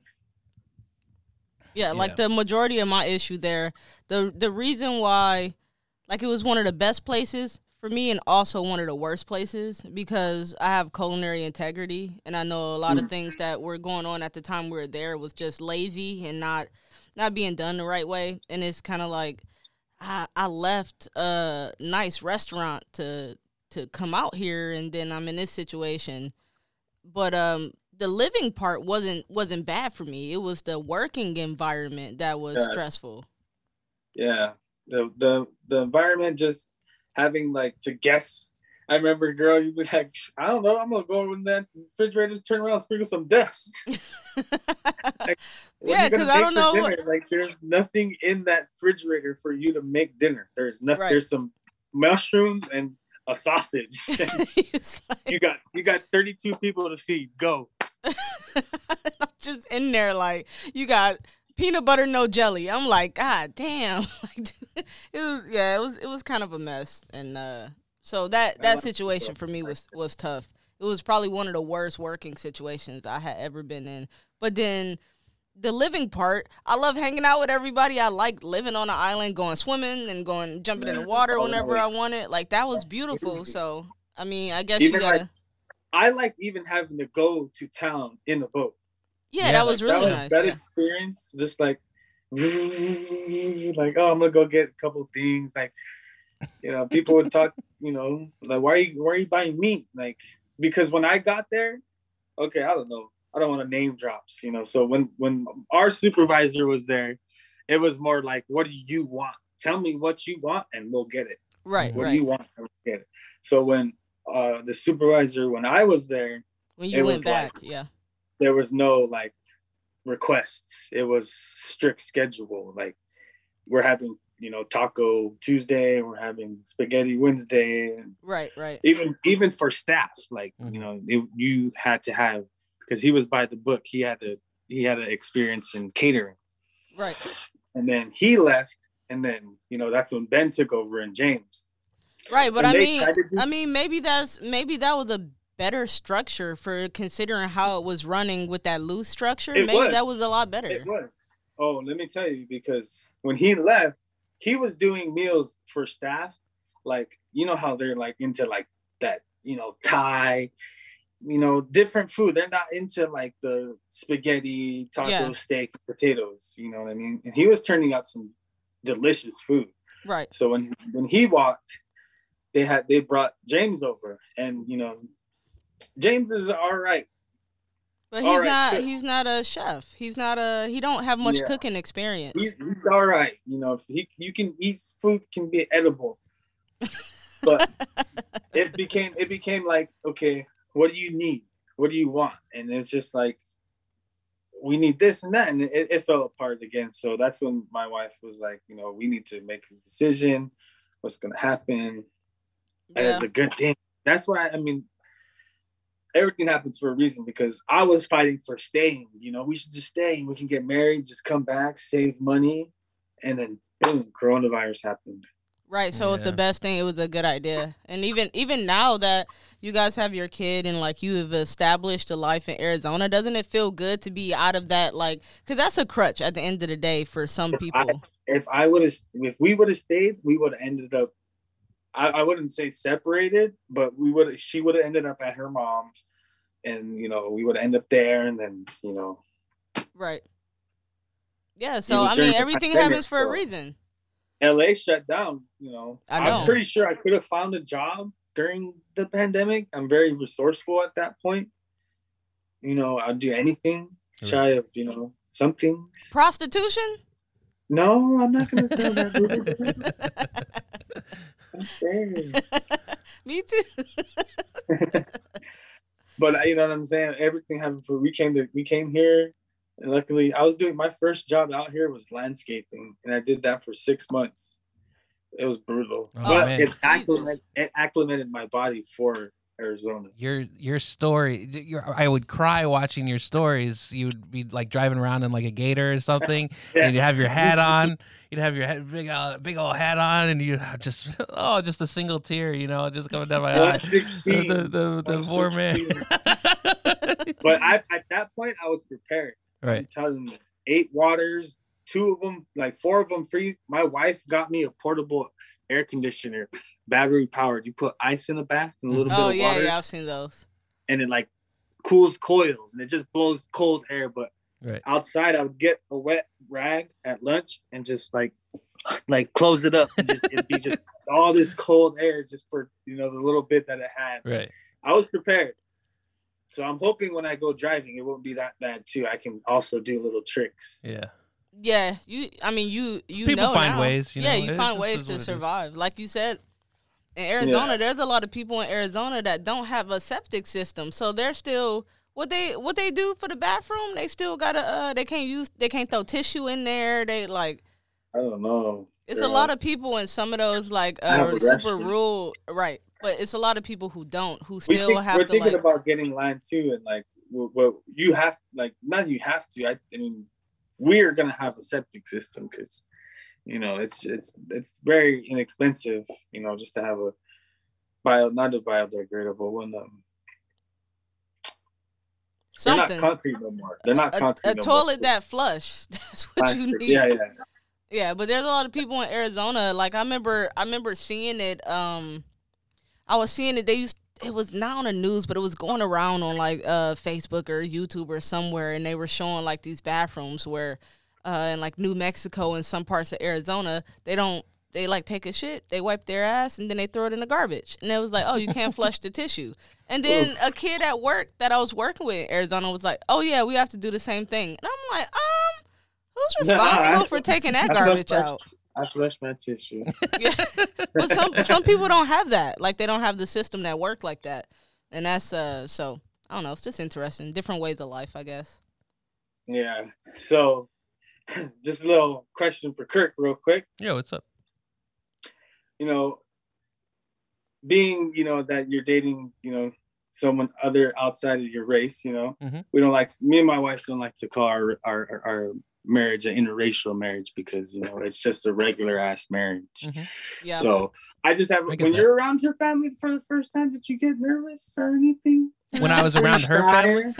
Yeah, like Yeah. the majority of my issue there, the the reason why like it was one of the best places for me and also one of the worst places because I have culinary integrity and I know a lot of mm-hmm. things that were going on at the time we were there was just lazy and not not being done the right way and it's kind of like I I left a nice restaurant to to come out here and then I'm in this situation but um the living part wasn't wasn't bad for me. It was the working environment that was Yeah. stressful. yeah the the the environment just having like to guess I remember, girl, you'd be like, I don't know, I'm gonna go in that refrigerator, just turn around, sprinkle some dust. What Yeah, because I don't know what- Like, there's nothing in that refrigerator for you to make dinner. There's nothing. Right. There's some mushrooms and a sausage. Like- you got you got 32 people to feed. Go. Just in there like you got peanut butter no jelly. I'm like, God damn. Like it was yeah, it was it was kind of a mess. And uh so that that situation for me was was tough. It was probably one of the worst working situations I had ever been in. But then the living part, I love hanging out with everybody. I like living on an island, going swimming and going jumping in the water whenever. I wanted. Like that was beautiful. So I mean, I guess Even you like- gotta. I like even having to go to town in the boat. yeah, Yeah, that was Like, really that was, nice. That yeah. experience, just like, like, oh, I'm gonna go get a couple things. Like, you know, people would talk, you know, like, why are you, why are you buying meat? Like, because when I got there, okay, I don't know, I don't want to name drops, you know. So when when our supervisor was there, it was more like, what do you want? Tell me what you want, and we'll get it. right, What do you want? And we'll get it. So when uh the supervisor, when I was there, when you was went back, like- yeah. there was no like requests. It was strict schedule. Like we're having, you know, taco Tuesday, we're having spaghetti Wednesday, Right, right. even even for staff, like Mhm. you know, it, you had to have because he was by the book. He had to he had an experience in catering, Right. and then he left, and then you know that's when Ben took over and James. Right, but And I mean do- I mean maybe that's maybe that was a better structure for considering how it was running with that loose structure. It maybe was. that was a lot better. It was. Oh, let me tell you, because when he left, he was doing meals for staff. Like, you know how they're like into like that, you know, Thai, you know, different food. They're not into like the spaghetti, taco, Yeah. steak, potatoes. You know what I mean? And he was turning out some delicious food. Right. So when when he walked, they had they brought James over, and you know, James is all right. But he's right, not good. he's not a chef. He's not a he don't have much Yeah. cooking experience. he's, he's all right. You know, he you can eat food can be edible, but it became it became like okay, what do you need? What do you want? And it's just like we need this and that, and it, it fell apart again. So that's when my wife was like, you know, we need to make a decision. What's gonna happen? And it's a good thing. That's why I mean. Everything happens for a reason because I was fighting for staying. You know, we should just stay. and We can get married, just come back, save money, and then boom, coronavirus happened. Right, so it's the best thing. It was a good idea, and even even now that you guys have your kid and like you have established a life in Arizona, doesn't it feel good to be out of that? Like, because that's a crutch at the end of the day for some If I- people. If I would have, if we would have stayed, we would have ended up. I, I wouldn't say separated, but we would. She would have ended up at her mom's, and you know, we would have ended up there, and then you know, Right. Yeah. So I mean, everything pandemic, happens for a reason. LA shut down. You know, I know. I'm pretty sure I could have found a job during the pandemic. I'm very resourceful at that point. You know, I'll do anything shy of you know something. Prostitution. No, I'm not gonna say that. I'm scared. Me too. but you know what I'm saying. Everything happened for we came to we came here, and luckily I was doing my first job out here was landscaping, and I did that for six months. it was brutal. Oh, but man. it acclimated, it acclimated my body for Arizona. Your your story, your, I would cry watching your stories. You'd be like driving around in like a gator or something, and you'd have your hat on. You'd have your head, big uh, big old hat on, and you'd have just oh, just a single tear, you know, just coming down my eye. The the the, the poor man. But I, at that point, I was prepared. I'm right. telling you, eight waters, two of them, like four of them free. My wife got me a portable air conditioner, battery powered. You put ice in the back and a little Oh bit of yeah, water, Oh yeah, I've seen those. and it like cools coils and it just blows cold air. But Right. outside, I would get a wet rag at lunch and just like like close it up and just it'd be just all this cold air just for you know the little bit that it had. Right. I was prepared. So I'm hoping when I go driving, it won't be that bad too. I can also do little tricks. Yeah. Yeah, you. I mean, you. You People know find now. ways, you yeah, know, you it find ways to survive. Like you said, in Arizona, Yeah. there's a lot of people in Arizona that don't have a septic system, so they're still what they what they do for the bathroom. They still gotta. Uh, they can't use. They can't throw tissue in there. They like. I don't know. It's a lot of people in some of those like uh, super rural, right? But it's a lot of people who don't, who We still think, have we're to thinking like. about getting land too, and like what you have, like not you have to. I, I mean, we are gonna have a septic system because, you know, it's it's it's very inexpensive. You know, just to have a bio, not a biodegradable one. Um, they're not Something. concrete no more. They're not a, concrete. a no toilet more. that flush. That's what you need. Yeah, yeah. Yeah, but there's a lot of people in Arizona. Like I remember, I remember seeing it. Um, I was seeing it. They used it was not on the news, but it was going around on like uh Facebook or YouTube or somewhere, and they were showing like these bathrooms where, uh, in like New Mexico and some parts of Arizona, they don't. They like take a shit, they wipe their ass, and then they throw it in the garbage. And it was like, oh, you can't flush the tissue. And then a kid at work that I was working with in Arizona was like, oh yeah, we have to do the same thing. And I'm like, um, who's responsible I- for taking that I garbage my- out? I flush my tissue. Yeah. but some some people don't have that. Like they don't have the system that work like that. And that's uh so I don't know, it's just interesting. Different ways of life, I guess. Yeah. So, just a little question for Kirk, real quick. Yeah, what's up? You know, being you know that you're dating, you know, someone other outside of your race. You know, Mhm. we don't like. Me and my wife don't like to call our, our, our marriage an interracial marriage because you know it's just a regular ass marriage. Mhm. Yeah. So I just have I when that. you're around her family for the first time, did you get nervous or anything? When I was around her family,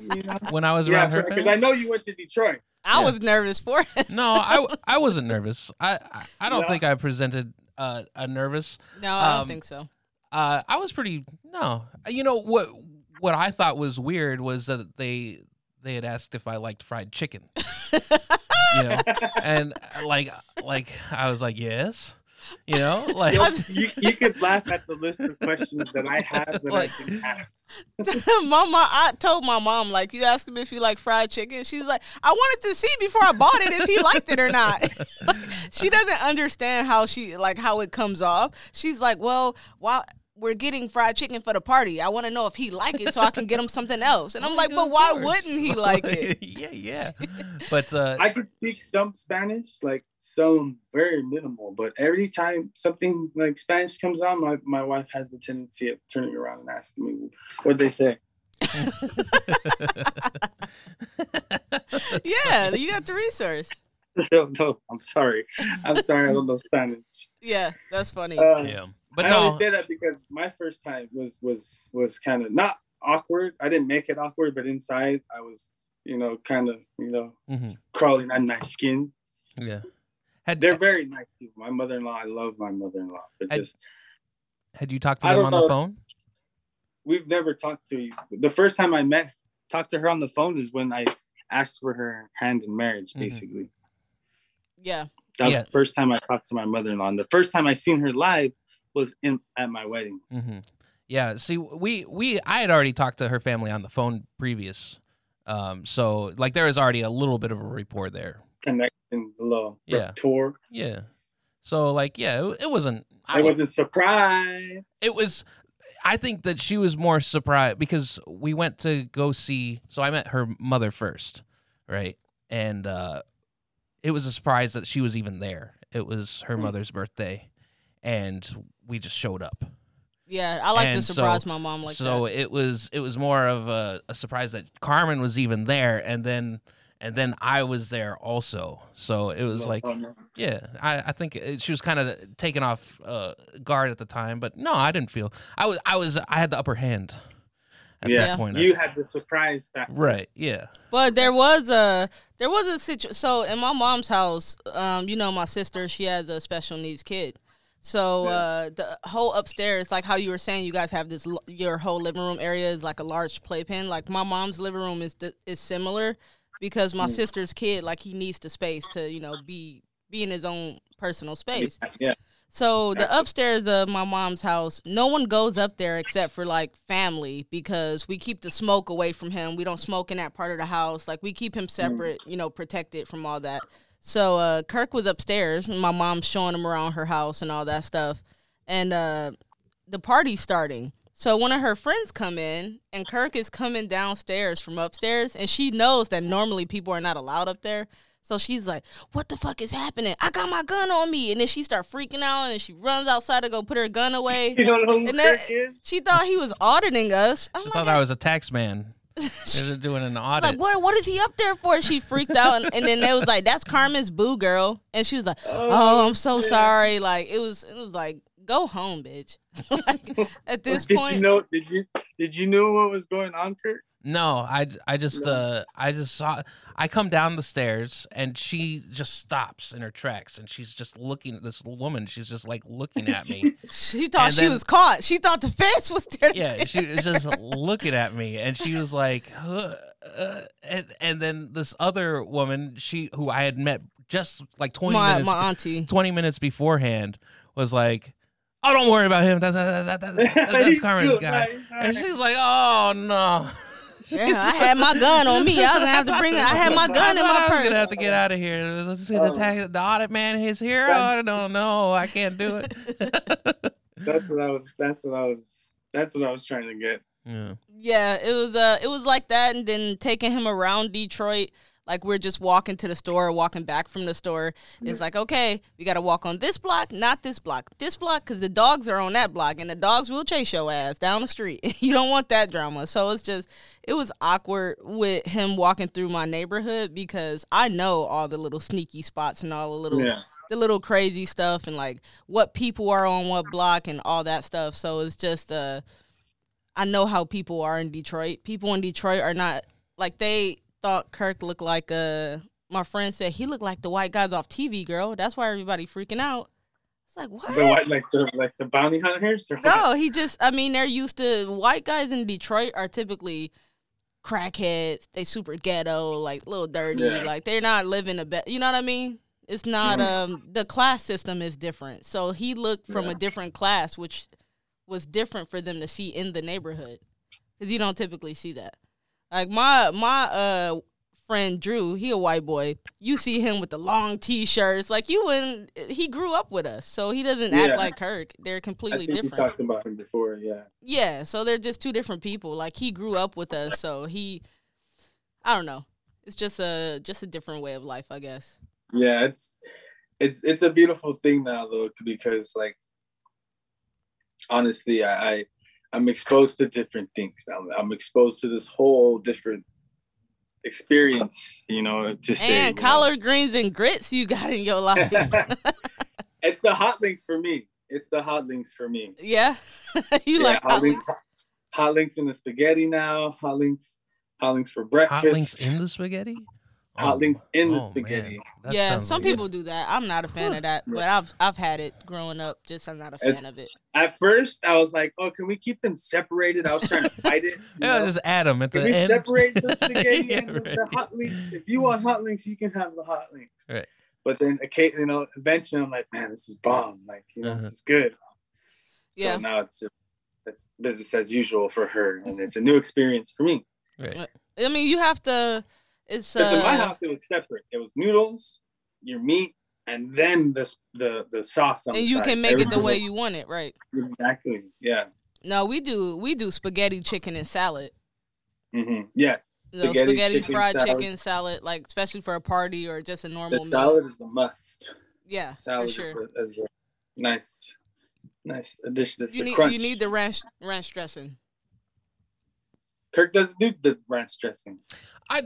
You know? when I was Yeah, around her family? because I know you went to Detroit. I Yeah. was nervous for it. no, I I wasn't nervous. I I, I don't No? think I presented uh, a nervous. no, I don't Um, think so. Uh, I was pretty no. You know what? What I thought was weird was that they they had asked if I liked fried chicken. you know, and like like I was like yes. You know, like Yo, you, you could laugh at the list of questions that I have that Like- I can ask. Mama, I told my mom, like, you asked him if you like fried chicken. She's like, I wanted to see before I bought it if he liked it or not. she doesn't understand how she like how it comes off. She's like, Well, while we're getting fried chicken for the party, I want to know if he like it so I can get him something else. And I'm like, Of But why wouldn't he like it? yeah, yeah. But uh, I could speak some Spanish, like some very minimal, but every time something like Spanish comes on, my, my wife has the tendency of turning around and asking me what they say. yeah, you got the resource. So no, I'm sorry. I'm sorry, I don't know Spanish. Yeah, that's funny. Uh, yeah, but I no, only say that because my first time was was was kind of not awkward. I didn't make it awkward, but inside I was, you know, kind of, you know, Mhm. crawling on my skin. yeah. Had They're very nice people. My mother-in-law, I love my mother-in-law. But I- just had you talked to I them don't on the phone? we've never talked to you. The first time I met, talked to her on the phone is when I asked for her hand in marriage. Mhm. Basically, yeah. that was Yeah. the first time I talked to my mother-in-law. And the first time I seen her live was in at my wedding. hmm Yeah. See, we we I had already talked to her family on the phone previous, um. So like there was already a little bit of a rapport there. Connection below. Yeah. Tour. Yeah. So like yeah, it, it wasn't. I wasn't surprised. it was i think that she was more surprised because we went to go see so i met her mother first right and uh it was a surprise that she was even there it was her Hmm. mother's birthday and we just showed up. Yeah, I like to And so- surprise my mom like so that. So it was it was more of a, a surprise that Carmen was even there, and then and then I was there also. So it was like. Yeah, I, I think it- she was kind of taken off uh, guard at the time, but no, I didn't feel I was I was I had the upper hand at Yeah, that point. You had the surprise factor. right? Yeah, But there was a there was a situation. So in my mom's house, um, you know, my sister she has a special needs kid. So Yeah. uh, the whole upstairs, like how you were saying, you guys have this. Your whole living room area is like a large playpen. Like my mom's living room is th- is similar because my Mm. sister's kid, like he needs the space to you know be be in his own personal space. Yeah. So the upstairs of my mom's house, no one goes up there except for like family because we keep the smoke away from him. We don't smoke in that part of the house. Like we keep him separate, you know, protected from all that. So uh, Kirk was upstairs, and my mom's showing him around her house and all that stuff. And uh, the party's starting. So one of her friends come in, and Kirk is coming downstairs from upstairs, and she knows that normally people are not allowed up there. So she's like, "What the fuck is happening? I got my gun on me!" And then she start freaking out, and she runs outside to go put her gun away. You don't know who And Kirk is? She thought he was auditing us. I'm she like, thought I was a tax man. They were doing an She's audit. like, what? What is he up there for? She freaked out, and, and then they was like, "That's Carmen's boo girl," and she was like, "Oh, oh I'm so shit. sorry." Like it was, it was like, "Go home, bitch." like, at this did point, you know? Did you did you know what was going on, Kirk? No, I, I just No. uh I just saw I come down the stairs and she just stops in her tracks and she's just looking at this woman. She's just like looking at me. she thought and she then- was caught. She thought the fence was there. yeah, she was just looking at me and she was like, huh, uh, and and then this other woman, she who I had met just like twenty my minutes my auntie. 20 minutes beforehand was like, "Oh, don't worry about him. That's that's, that's, that's, that's Carmen's guy." And she's like, "Oh no." Yeah, I had my gun on me. I was gonna have to bring it. I had my gun in my purse. I was gonna have to get out of here. Let's see the, tag, the audit man is here. Oh, no, no, I can't do it. That's what I was. That's what I was. That's what I was trying to get. yeah. Yeah, it was uh it was like that and then taking him around Detroit like we're just walking to the store, or walking back from the store. It's like, okay, we got to walk on this block, not this block. This block cuz the dogs are on that block and the dogs will chase your ass down the street. you don't want that drama. So it's just it was awkward with him walking through my neighborhood because I know all the little sneaky spots and all the little Yeah. the little crazy stuff and like what people are on what block and all that stuff. So it's just uh I know how people are in Detroit. People in Detroit are not like they thought Kirk looked like uh my friend said he looked like the white guys off TV, girl. That's why everybody freaking out. It's like what? The what, like the like the bounty hunters? Or? No, he just I mean they're used to white guys in Detroit are typically crackheads. They super ghetto, like little dirty. Yeah. Like they're not living a bet. You know what I mean? It's not Mhm. um the class system is different. So he looked from Yeah. a different class, which was different for them to see in the neighborhood because you don't typically see that. Like my my uh friend Drew, he a white boy. You see him with the long t-shirts, like you wouldn't. He grew up with us, so he doesn't Yeah. act like Kirk. They're I completely think we different. talked about him before. Yeah. Yeah, so they're just two different people. Like he grew up with us, so he I don't know. It's just a just a different way of life, I guess. Yeah, it's it's it's a beautiful thing now though because like honestly I, I I'm exposed to different things now. I'm exposed to this whole different experience, you know, to say and you know. collard greens and grits you got in your life. it's the hot links for me. It's the hot links for me. yeah. you yeah, like hot, links, hot links in the spaghetti now. Hot links, hot links for breakfast. Hot links in the spaghetti? Hot links in the oh, man. spaghetti. Yeah, some like- people do that. I'm not a fan of that, but I've I've had it growing up. Just I'm not a It's- fan of it. At first, I was like, "Oh, can we keep them separated?" I was trying to fight it. you Yeah, know? just add them at the Can we end. separate the spaghetti Yeah, and the- the hot links? If you want hot links, you can have the hot links. Right. But then, you know, eventually, I'm like, man, this is bomb. Like, you know, Uh-huh. this is good. So Yeah. now it's just it's business as usual for her, and it's a new experience for me. Right. I mean, you have to. It's Because in my uh, house, it was separate. It was noodles, your meat, and then the the the sauce on and you side. can make it the way you want it, right? exactly. Yeah. No, we do we do spaghetti, chicken, and salad. Mm-hmm. Yeah. You know, Spaghetti, spaghetti, chicken, fried salad. chicken, salad, like especially for a party or just a normal The meal. salad is a must. Yeah, salad for sure. is, a, is a nice Nice addition. It's You a need crunch. you need the ranch ranch dressing. Kirk doesn't do the ranch dressing. I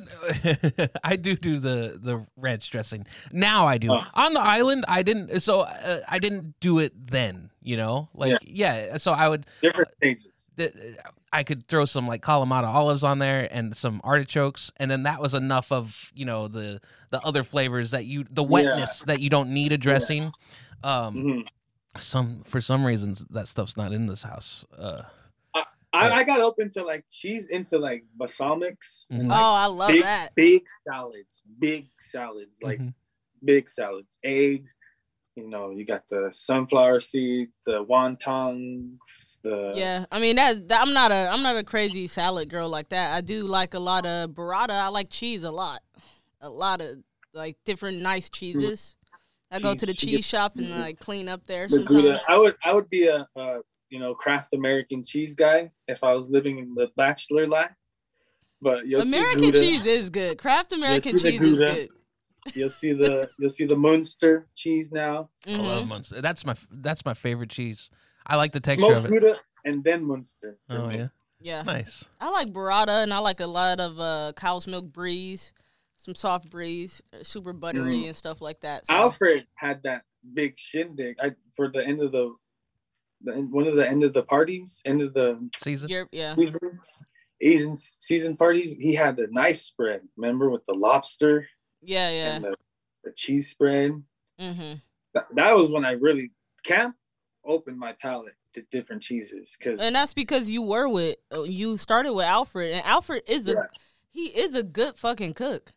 I do do the the ranch dressing now. I do Oh. on the island. I didn't. So uh, I didn't do it then. You know, like yeah. so I would. Different stages. th- I could throw some like Kalamata olives on there and some artichokes, and then that was enough of you know the the other flavors that you the wetness that you don't need a dressing. Um, Mhm. some for some reasons that stuff's not in this house. Uh, I, I got open to like she's into like balsamics and Mhm. like oh, I love big that. big salads, big salads, like mhm. big salads, egg. You know, you got the sunflower seeds, the wontons, the Yeah, I mean that, that I'm not a I'm not a crazy salad girl like that. I do like a lot of burrata. I like cheese a lot, a lot of like different nice cheeses. I go to the Cheese, gets- shop and like clean up there the Gouda. sometimes. I would I would be a, a you know Kraft American cheese guy if I was living in the bachelor life. But you'll American see cheese is good. Kraft American cheese is good. You'll see the you'll see the Munster cheese now. I love. Munster. That's my that's my favorite cheese. I like the texture of Smoked it. Gouda and then Munster. Oh me. yeah, Yeah, nice. I like burrata and I like a lot of uh, cow's milk bries, some soft bries, uh, super buttery Mhm. and stuff like that. So, Alfred had that big shindig I, for the end of the, the one of the end of the parties, end of the Season. yeah, season, season season parties. He had a nice spread. Remember with the lobster yeah, yeah. and the, the cheese spread. hmm That, that was when I really camp opened my palate to different cheeses because And that's because you were with uh, you started with Alfred, and Alfred is a Yeah. he is a good fucking cook.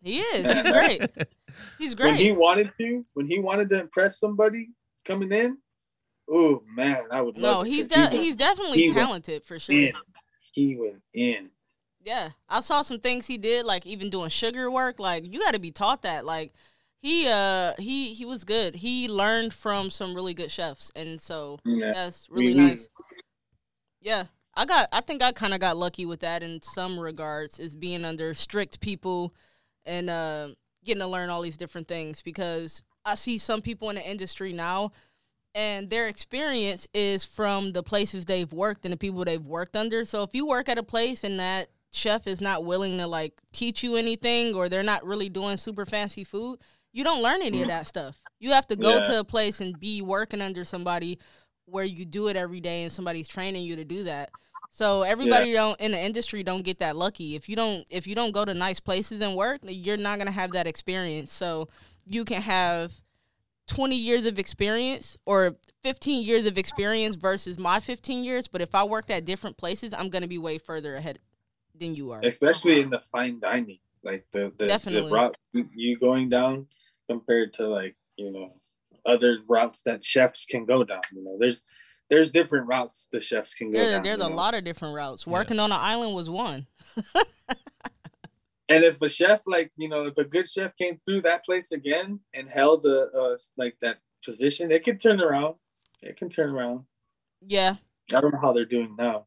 He is. He's great. He's great. when he wanted to, when he wanted to impress somebody coming in, oh man, I would No, he's de- he he's definitely he talented for sure. in. He went in. Yeah, I saw some things he did, like even doing sugar work. Like you got to be taught that. Like he uh he he was good. He learned from some really good chefs, and so Yeah. that's really Mhm. nice. Yeah, I got. I think I kind of got lucky with that in some regards, is being under strict people and uh, getting to learn all these different things. Because I see some people in the industry now, and their experience is from the places they've worked and the people they've worked under. So if you work at a place and that chef is not willing to like teach you anything, or they're not really doing super fancy food, you don't learn any of that stuff. You have to go Yeah. to a place and be working under somebody where you do it every day and somebody's training you to do that. So everybody don't in the industry don't get that lucky. If you don't if you don't go to nice places and work, you're not gonna have that experience. So you can have 20 years of experience or 15 years of experience versus my 15 years, but if I worked at different places, I'm gonna be way further ahead than you are. especially in the fine dining, like the the, the route you- going down compared to like you know other routes that chefs can go down. You know, there's there's different routes the chefs can go There, down. there's a know? lot of different routes. Yeah. Working on an island was one. And if a chef like you know if a good chef came through that place again and held the uh, like that position, it could turn around. It can turn around. Yeah, I don't know how they're doing now.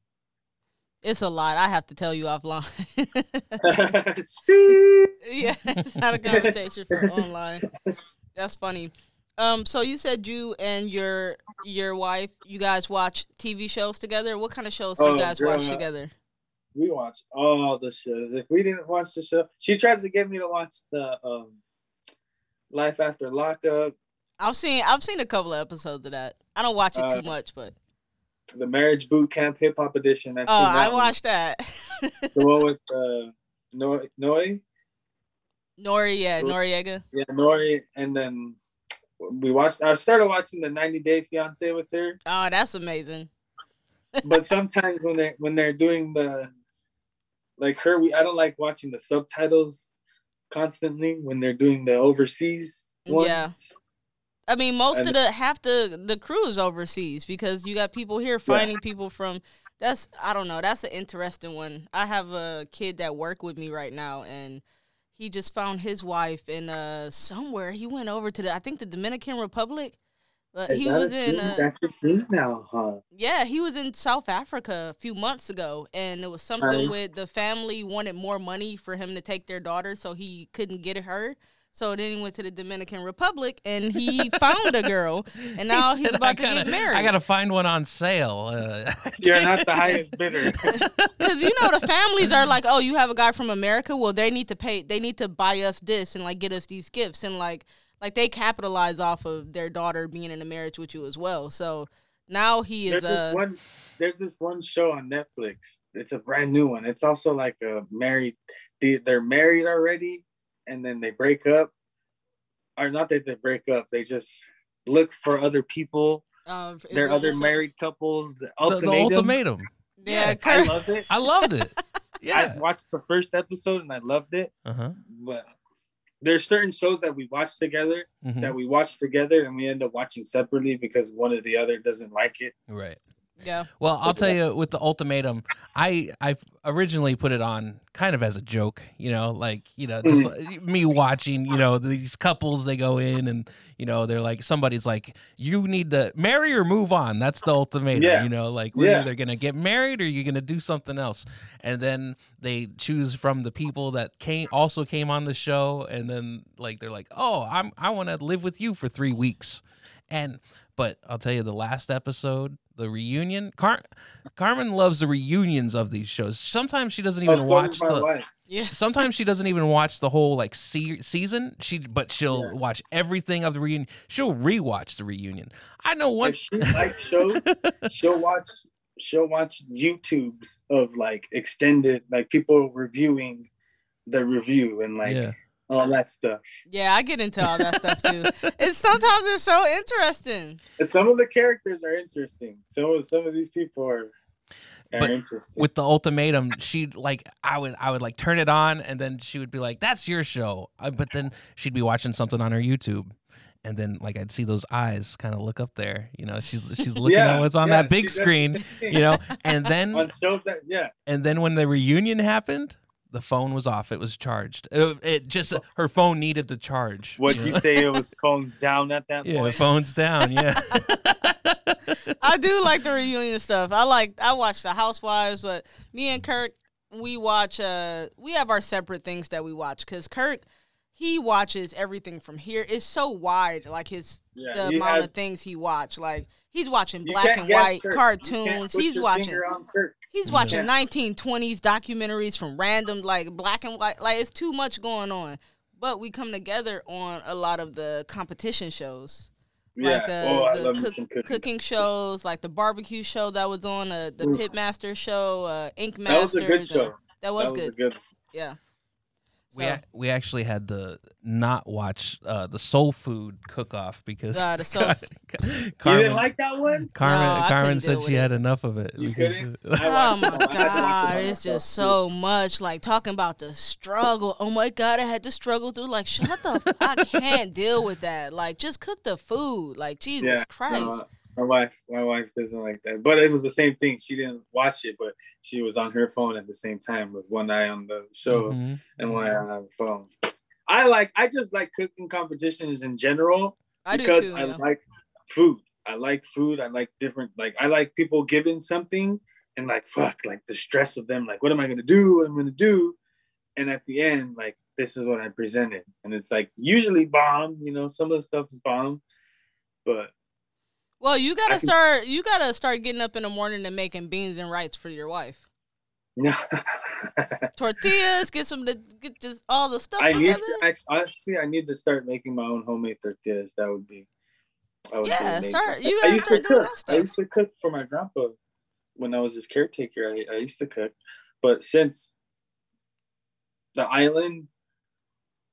it's a lot. I have to tell you offline. yeah, it's not a conversation for online. That's funny. Um, so you said you and your your wife, you guys watch TV shows together. What kind of shows do Oh, you guys watch uh, together? We watch all the shows. If we didn't watch the show, she tries to get me to watch the um, Life After Lockup, I've seen I've seen a couple of episodes of that. I don't watch it Uh, too much, but the Marriage Boot Camp Hip Hop Edition. Oh, I one. watched that. the one with uh, Noi, Noi, Nori, yeah. Noreaga. yeah, Nori, and then we watched. I started watching the 90 Day Fiance with her, Oh, that's amazing. but sometimes when they when they're doing the like her, we I don't like watching the subtitles constantly when they're doing the overseas ones. Yeah. I mean, most And- of the half the the crew is overseas because you got people here finding people from. That's I don't know. That's an interesting one. I have a kid that work with me right now, and he just found his wife in uh somewhere. He went over to the I think the Dominican Republic, but Is he was a in thing? uh, That's a thing now, huh? yeah he was in South Africa a few months ago, and it was something Right. with the family wanted more money for him to take their daughter, so he couldn't get her. So then he went to the Dominican Republic and he found a girl, and now He he's about I to gotta, get married. I gotta find one on sale. Uh, You're not the highest bidder. Because you know the families are like, oh, you have a guy from America. Well, they need to pay. They need to buy us this and like get us these gifts and like like they capitalize off of their daughter being in a marriage with you as well. So now he is there's uh this one there's this one show on Netflix. It's a brand new one. It's also like a married they, they're married already and then they break up. Or not that they break up, they just look for other people. uh, There are other just a- married couples. The the, the ultimatum. ultimatum. Yeah, I loved it. I loved it. Yeah. I watched the first episode and I loved it. Uh huh. But there's certain shows that we watch together Mm-hmm. that we watch together and we end up watching separately because one or the other doesn't like it. Right. Yeah. Well, I'll tell you with the ultimatum, I I originally put it on kind of as a joke, you know, like you know, just mm. like me watching, you know, these couples they go in and you know they're like somebody's like you need to marry or move on. That's the ultimatum, Yeah. you know, like we're Yeah. either gonna get married or you're gonna do something else, and then they choose from the people that came also came on the show, and then like they're like, oh, I'm I want to live with you for three weeks, and but I'll tell you the last episode, the reunion. Car- Carmen loves the reunions of these shows. Sometimes she doesn't oh, even Oh, so watch the. Yeah. Sometimes she doesn't even watch the whole like se- season. She but she'll Yeah. watch everything of the reunion. She'll rewatch the reunion. I know one. If she likes shows, she'll watch she'll watch YouTubes of like extended like people reviewing the review and like yeah, all that stuff. Yeah, I get into all that stuff too. It's sometimes it's so interesting. And some of the characters are interesting. Some of some of these people are are But interesting. with the ultimatum, she'd like I would I would like turn it on, and then she would be like, "That's your show," uh, but then she'd be watching something on her YouTube. And then, like, I'd see those eyes kind of look up there. You know, she's she's looking at what's on yeah, that big she does the screen. You know, and then on shows that yeah. And then when the reunion happened, the phone was off. It was charged. It, it just her phone needed to charge. What you you know? say it was phones down at that Yeah, point. phone's down. Yeah. I do like the reunion stuff. I like I watch the Housewives, but me and Kirk we watch uh we have our separate things that we watch cuz Kirk he watches everything from here. It's so wide like his Yeah, the he amount has- of things he watch. Like he's watching black and white Kirk. Cartoons. He's watching finger on Kirk. He's Yeah. watching 1920s documentaries from random like black and white. Like it's too much going on. But we come together on a lot of the competition shows. Yeah. Like the, oh, I the love me cook- cooking. cooking. shows, like the barbecue show that was on, uh, the Pitmaster show, uh, Ink That was a good Masters, show. That was that was good. a good. Yeah. We a- we actually had to not watch uh, the soul food cook off because Ah, the soul You Carmen didn't like that one? Carmen No, Carmen said she with had enough of it. You couldn't? Oh my it. I had to watch it god, it's just so much. Like talking about the struggle. Oh my god, I had to struggle through. Like shut the. F- I can't deal with that. Like just cook the food. Like Jesus Yeah, Christ. no, my wife, my wife doesn't like that. But it was the same thing. She didn't watch it, but she was on her phone at the same time with one eye on the show Mhm. and one eye on the phone. I like. I just like cooking competitions in general I because too. I yeah. like food. I like food. I like different. Like I like people giving something and like fuck, like the stress of them. Like what am I gonna do? What am I gonna do? And at the end, like this is what I presented, and it's like usually bomb. You know, some of the stuff is bomb, but Well, you gotta I can- start. You gotta start getting up in the morning and making beans and rice for your wife. no. Tortillas, get some get just all the stuff I need to actually, honestly, I need to start making my own homemade tortillas. That would be, that would Yeah, amazing. start- you I used to cook. I used to cook for my grandpa when I was his caretaker. I, I used to cook, but since the island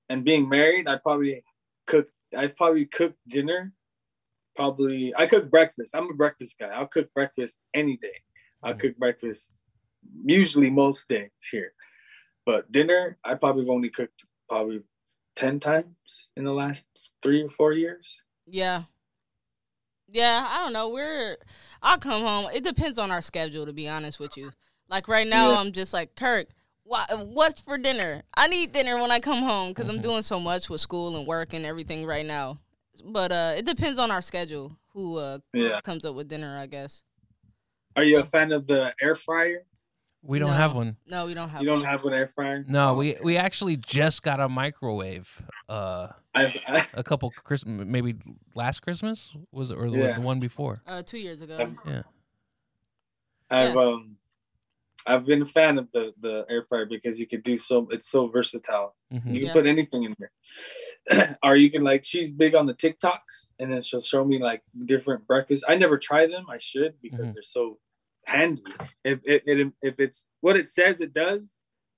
and being married, I probably cook. I probably cook dinner. Probably I cook breakfast. I'm a breakfast guy. I'll cook breakfast any day. I'll Mhm. cook breakfast usually most days here. But dinner, I probably have only cooked probably 10 times in the last three or four years. Yeah. Yeah, I don't know. We're I'll come home. It depends on our schedule to be honest with you. Like right now Yeah. I'm just like, Kirk, what what's for dinner? I need dinner when I come home cuz I'm Mhm. doing so much with school and work and everything right now. But uh it depends on our schedule who uh Yeah. comes up with dinner, I guess. Are you a fan of the air fryer? We don't No. have one. No, we don't have. You don't have an air fryer? No, we we actually just got a microwave. Uh, I've, I, a couple Christmas, maybe last Christmas was it, or the, Yeah. the one before? Uh, two years ago. I've, Yeah. I've um, I've been a fan of the the air fryer because you can do so. It's so versatile. Mhm. You can Yeah. put anything in there. or you can like she's big on the TikToks and then she'll show me like different breakfasts. I never try them. I should because Mhm. they're so handy. If it, it if it's what it says it does,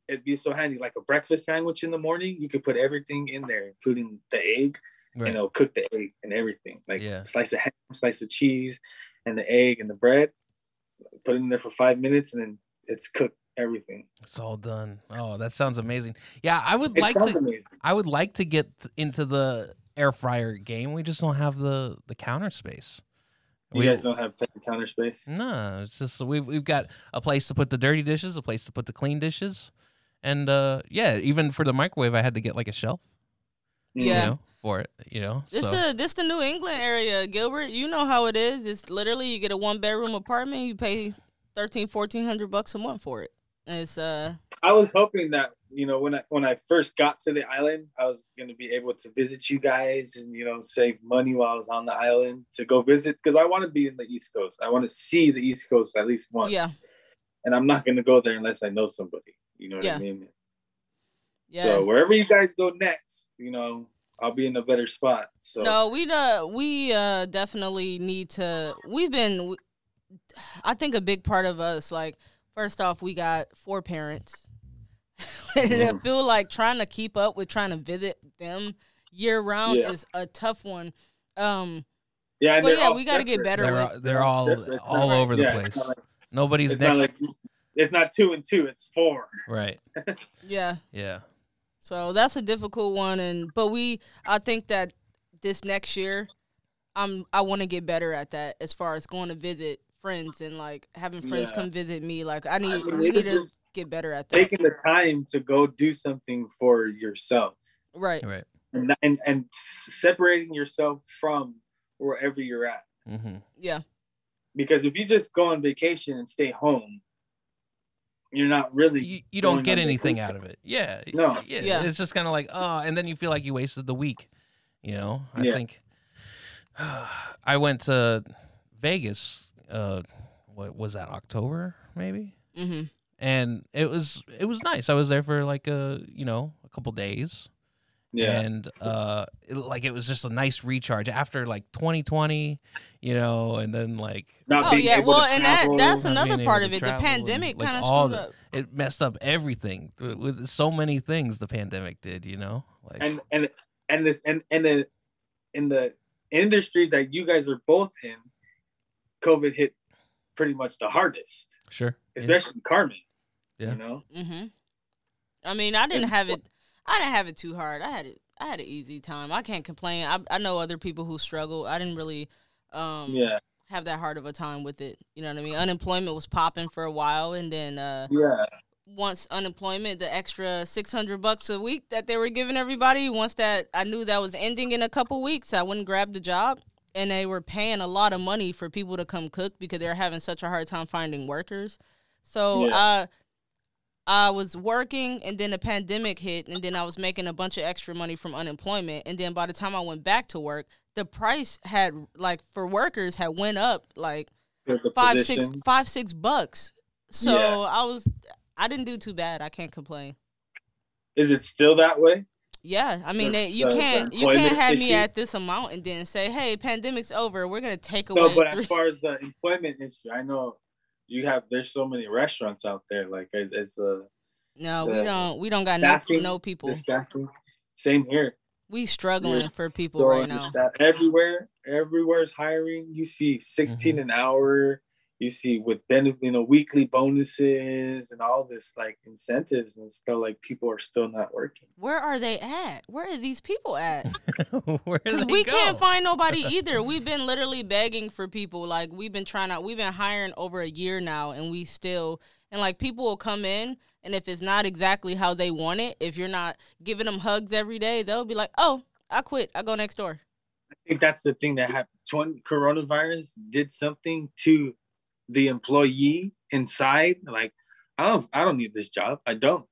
it'd be so handy. Like a breakfast sandwich in the morning, you could put everything in there, including the egg, Right. and it'll cook the egg and everything. Like Yeah. slice of ham, slice of cheese, and the egg and the bread. Put it in there for five minutes and then it's cooked everything. It's all done. Oh, that sounds amazing. Yeah, I would It like to. amazing. I would like to get into the air fryer game. We just don't have the the counter space. You We- guys don't have counter space. No, it's just we've we've got a place to put the dirty dishes, a place to put the clean dishes, and uh yeah, even for the microwave, I had to get like a shelf. Yeah. you know, for it. You know, This so the this the New England area, Gilbert. You know how it is. It's literally you get a one bedroom apartment, you pay 13, 1400 bucks a month for it. It's uh I was hoping that you know when I when I first got to the island, I was going to be able to visit you guys and you know save money while I was on the island to go visit because I want to be in the East Coast. I want to see the East Coast at least once. Yeah. And I'm not going to go there unless I know somebody. You know what Yeah. I mean? yeah. So wherever you guys go next, you know, I'll be in a better spot. So No, we uh we uh definitely need to. We've been. I think a big part of us, like first off, we got four parents, and I Mhm. feel like trying to keep up with trying to visit them year round Yeah. is a tough one. Um, yeah, and But yeah, we gotta get better they're with- all, they're all separate. It's not all like- over the yeah, place. Like, Nobody's it's next. not like it's not two and two. It's four. right. yeah, Yeah. so that's a difficult one, and but we, I think that this next year, I'm I want to get better at that as far as going to visit friends and like having friends Yeah. come visit me. Like I need mean, we even need to get better at that. Taking the time to go do something for yourself. Right. Right. and, and and separating yourself from wherever you're at. Mm-hmm. Yeah. Because if you just go on vacation and stay home, you're not really. You, you don't get anything vacation. out of it. Yeah. No. Yeah. Yeah. It's just kind of like oh, and then you feel like you wasted the week. You know. I Yeah. think. I went to Vegas. Uh, what was that? October maybe. Mm-hmm. and it was it was nice. I was there for like a you know a couple days, Yeah. and uh, it, like it was just a nice recharge after like 2020, you know, and then like Not Oh yeah. able Well, to and that that's another part of it. The pandemic like, kind of all screwed the- up. it messed up everything with, with so many things. The pandemic did, you know, like and and and this and and the in the industry that you guys are both in, COVID hit pretty much the hardest, sure, yeah. especially Carmen. Yeah. You know. Mm-hmm. I mean, I didn't have it. I didn't have it too hard. I had it. I had an easy time. I can't complain. I I know other people who struggle. I didn't really um Yeah. have that hard of a time with it. You know what I mean? Unemployment was popping for a while, and then uh Yeah. once unemployment, the extra six hundred bucks a week that they were giving everybody, once that I knew that was ending in a couple weeks, I went and grabbed the job. And they were paying a lot of money for people to come cook because they're having such a hard time finding workers. So Yeah. uh, I was working, and then the pandemic hit, and then I was making a bunch of extra money from unemployment. And then by the time I went back to work, the price had like for workers had went up like five position. five six bucks. So Yeah. I was I didn't do too bad. I can't complain. Is it still that way? Yeah, I mean they, you the- the can't you can't employment have me at this amount and then say, "Hey, pandemic's over. We're gonna take away." No, but three. as far as the employment issue, I know you have. There's so many restaurants out there. Like it- it's a no, we don't we don't got no staffing, no people. the staffing. Same here. We struggling You're for people right now. understaffed. Everywhere, everywhere's hiring. You see 16 Mm-hmm. an hour. You see with benefit, you know, weekly bonuses and all this like incentives and still like people are still not working. Where are they at? Where are these people at? Because we go? can't find nobody either. We've been literally begging for people. Like we've been trying to. We've been hiring over a year now, and we still. And like people will come in, and if it's not exactly how they want it, if you're not giving them hugs every day, they'll be like, "Oh, I quit. I go next door." I think that's the thing that happened. When coronavirus did something to the employee inside, like, I don't I don't need this job. I don't.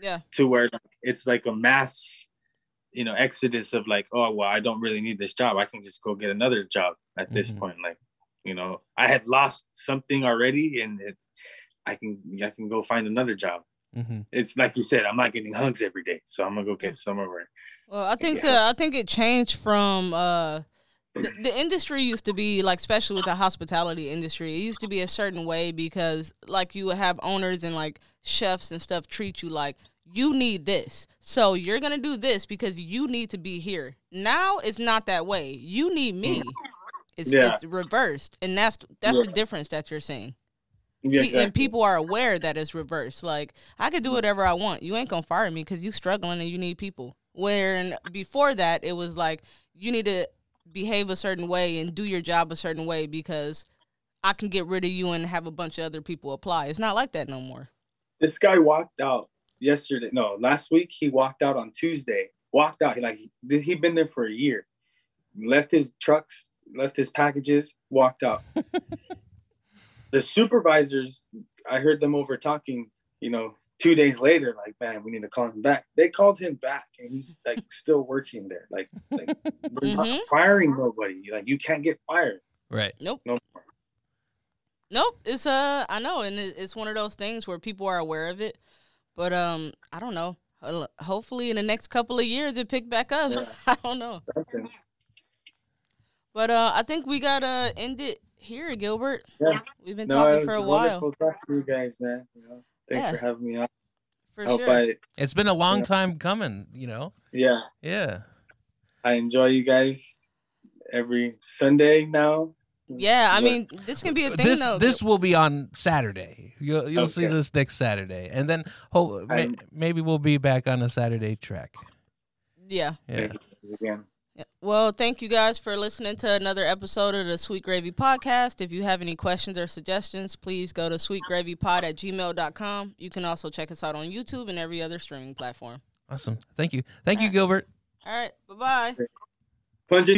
Yeah. To where it's like a mass, you know, exodus of like, oh well, I don't really need this job. I can just go get another job at this Mhm. point. Like, you know, I had lost something already, and it, I can I can go find another job. hmm It's like you said, I'm not getting hugs every day, so I'm gonna go get somewhere where Well, I think Yeah. the I think it changed from uh the, the industry used to be like especially with the hospitality industry, it used to be a certain way because like you would have owners and like chefs and stuff treat you like you need this. So you're going to do this because you need to be here. Now it's not that way. You need me. Mm. It's, Yeah. it's reversed and that's that's Yeah. the difference that you're seeing. yeah, Pe- and people are aware that it's reversed. Like I could do whatever I want. You ain't gonna fire me because you struggling and you need people. Where before that, it was like you need to behave a certain way and do your job a certain way because I can get rid of you and have a bunch of other people apply. It's not like that no more. this guy walked out yesterday no last week he walked out on tuesday walked out he like he he'd been there for a year left his trucks left his packages walked out the supervisors i heard them over talking you know two days later like man we need to call him back they called him back and he's like still working there like like we're not Mhm. firing nobody like you can't get fired Right. no more Nope. It's uh I know, and it's one of those things where people are aware of it, but um I don't know. Hopefully, in the next couple of years, it pick back up. Yeah. I don't know. Something. But uh, I think we gotta end it here, Gilbert. Yeah. We've been no talking for a while, wonderful talking to you guys man you know thanks Yeah. for having me on for hope sure. I, It's been a long Yeah. time coming, you know? yeah Yeah. I enjoy you guys every Sunday now. yeah, I mean, this can be a thing This though. this will be on Saturday. You'll you'll see this next Saturday, and then ho- may, maybe we'll be back on a Saturday track. yeah. Yeah. Again. Yeah. Well, thank you guys for listening to another episode of the Sweet Gravy Podcast. If you have any questions or suggestions, please go to sweetgravypod at gmail.com. You can also check us out on YouTube and every other streaming platform. Awesome. Thank you. Thank you, Alright. Gilbert. All right. Bye bye. Punches.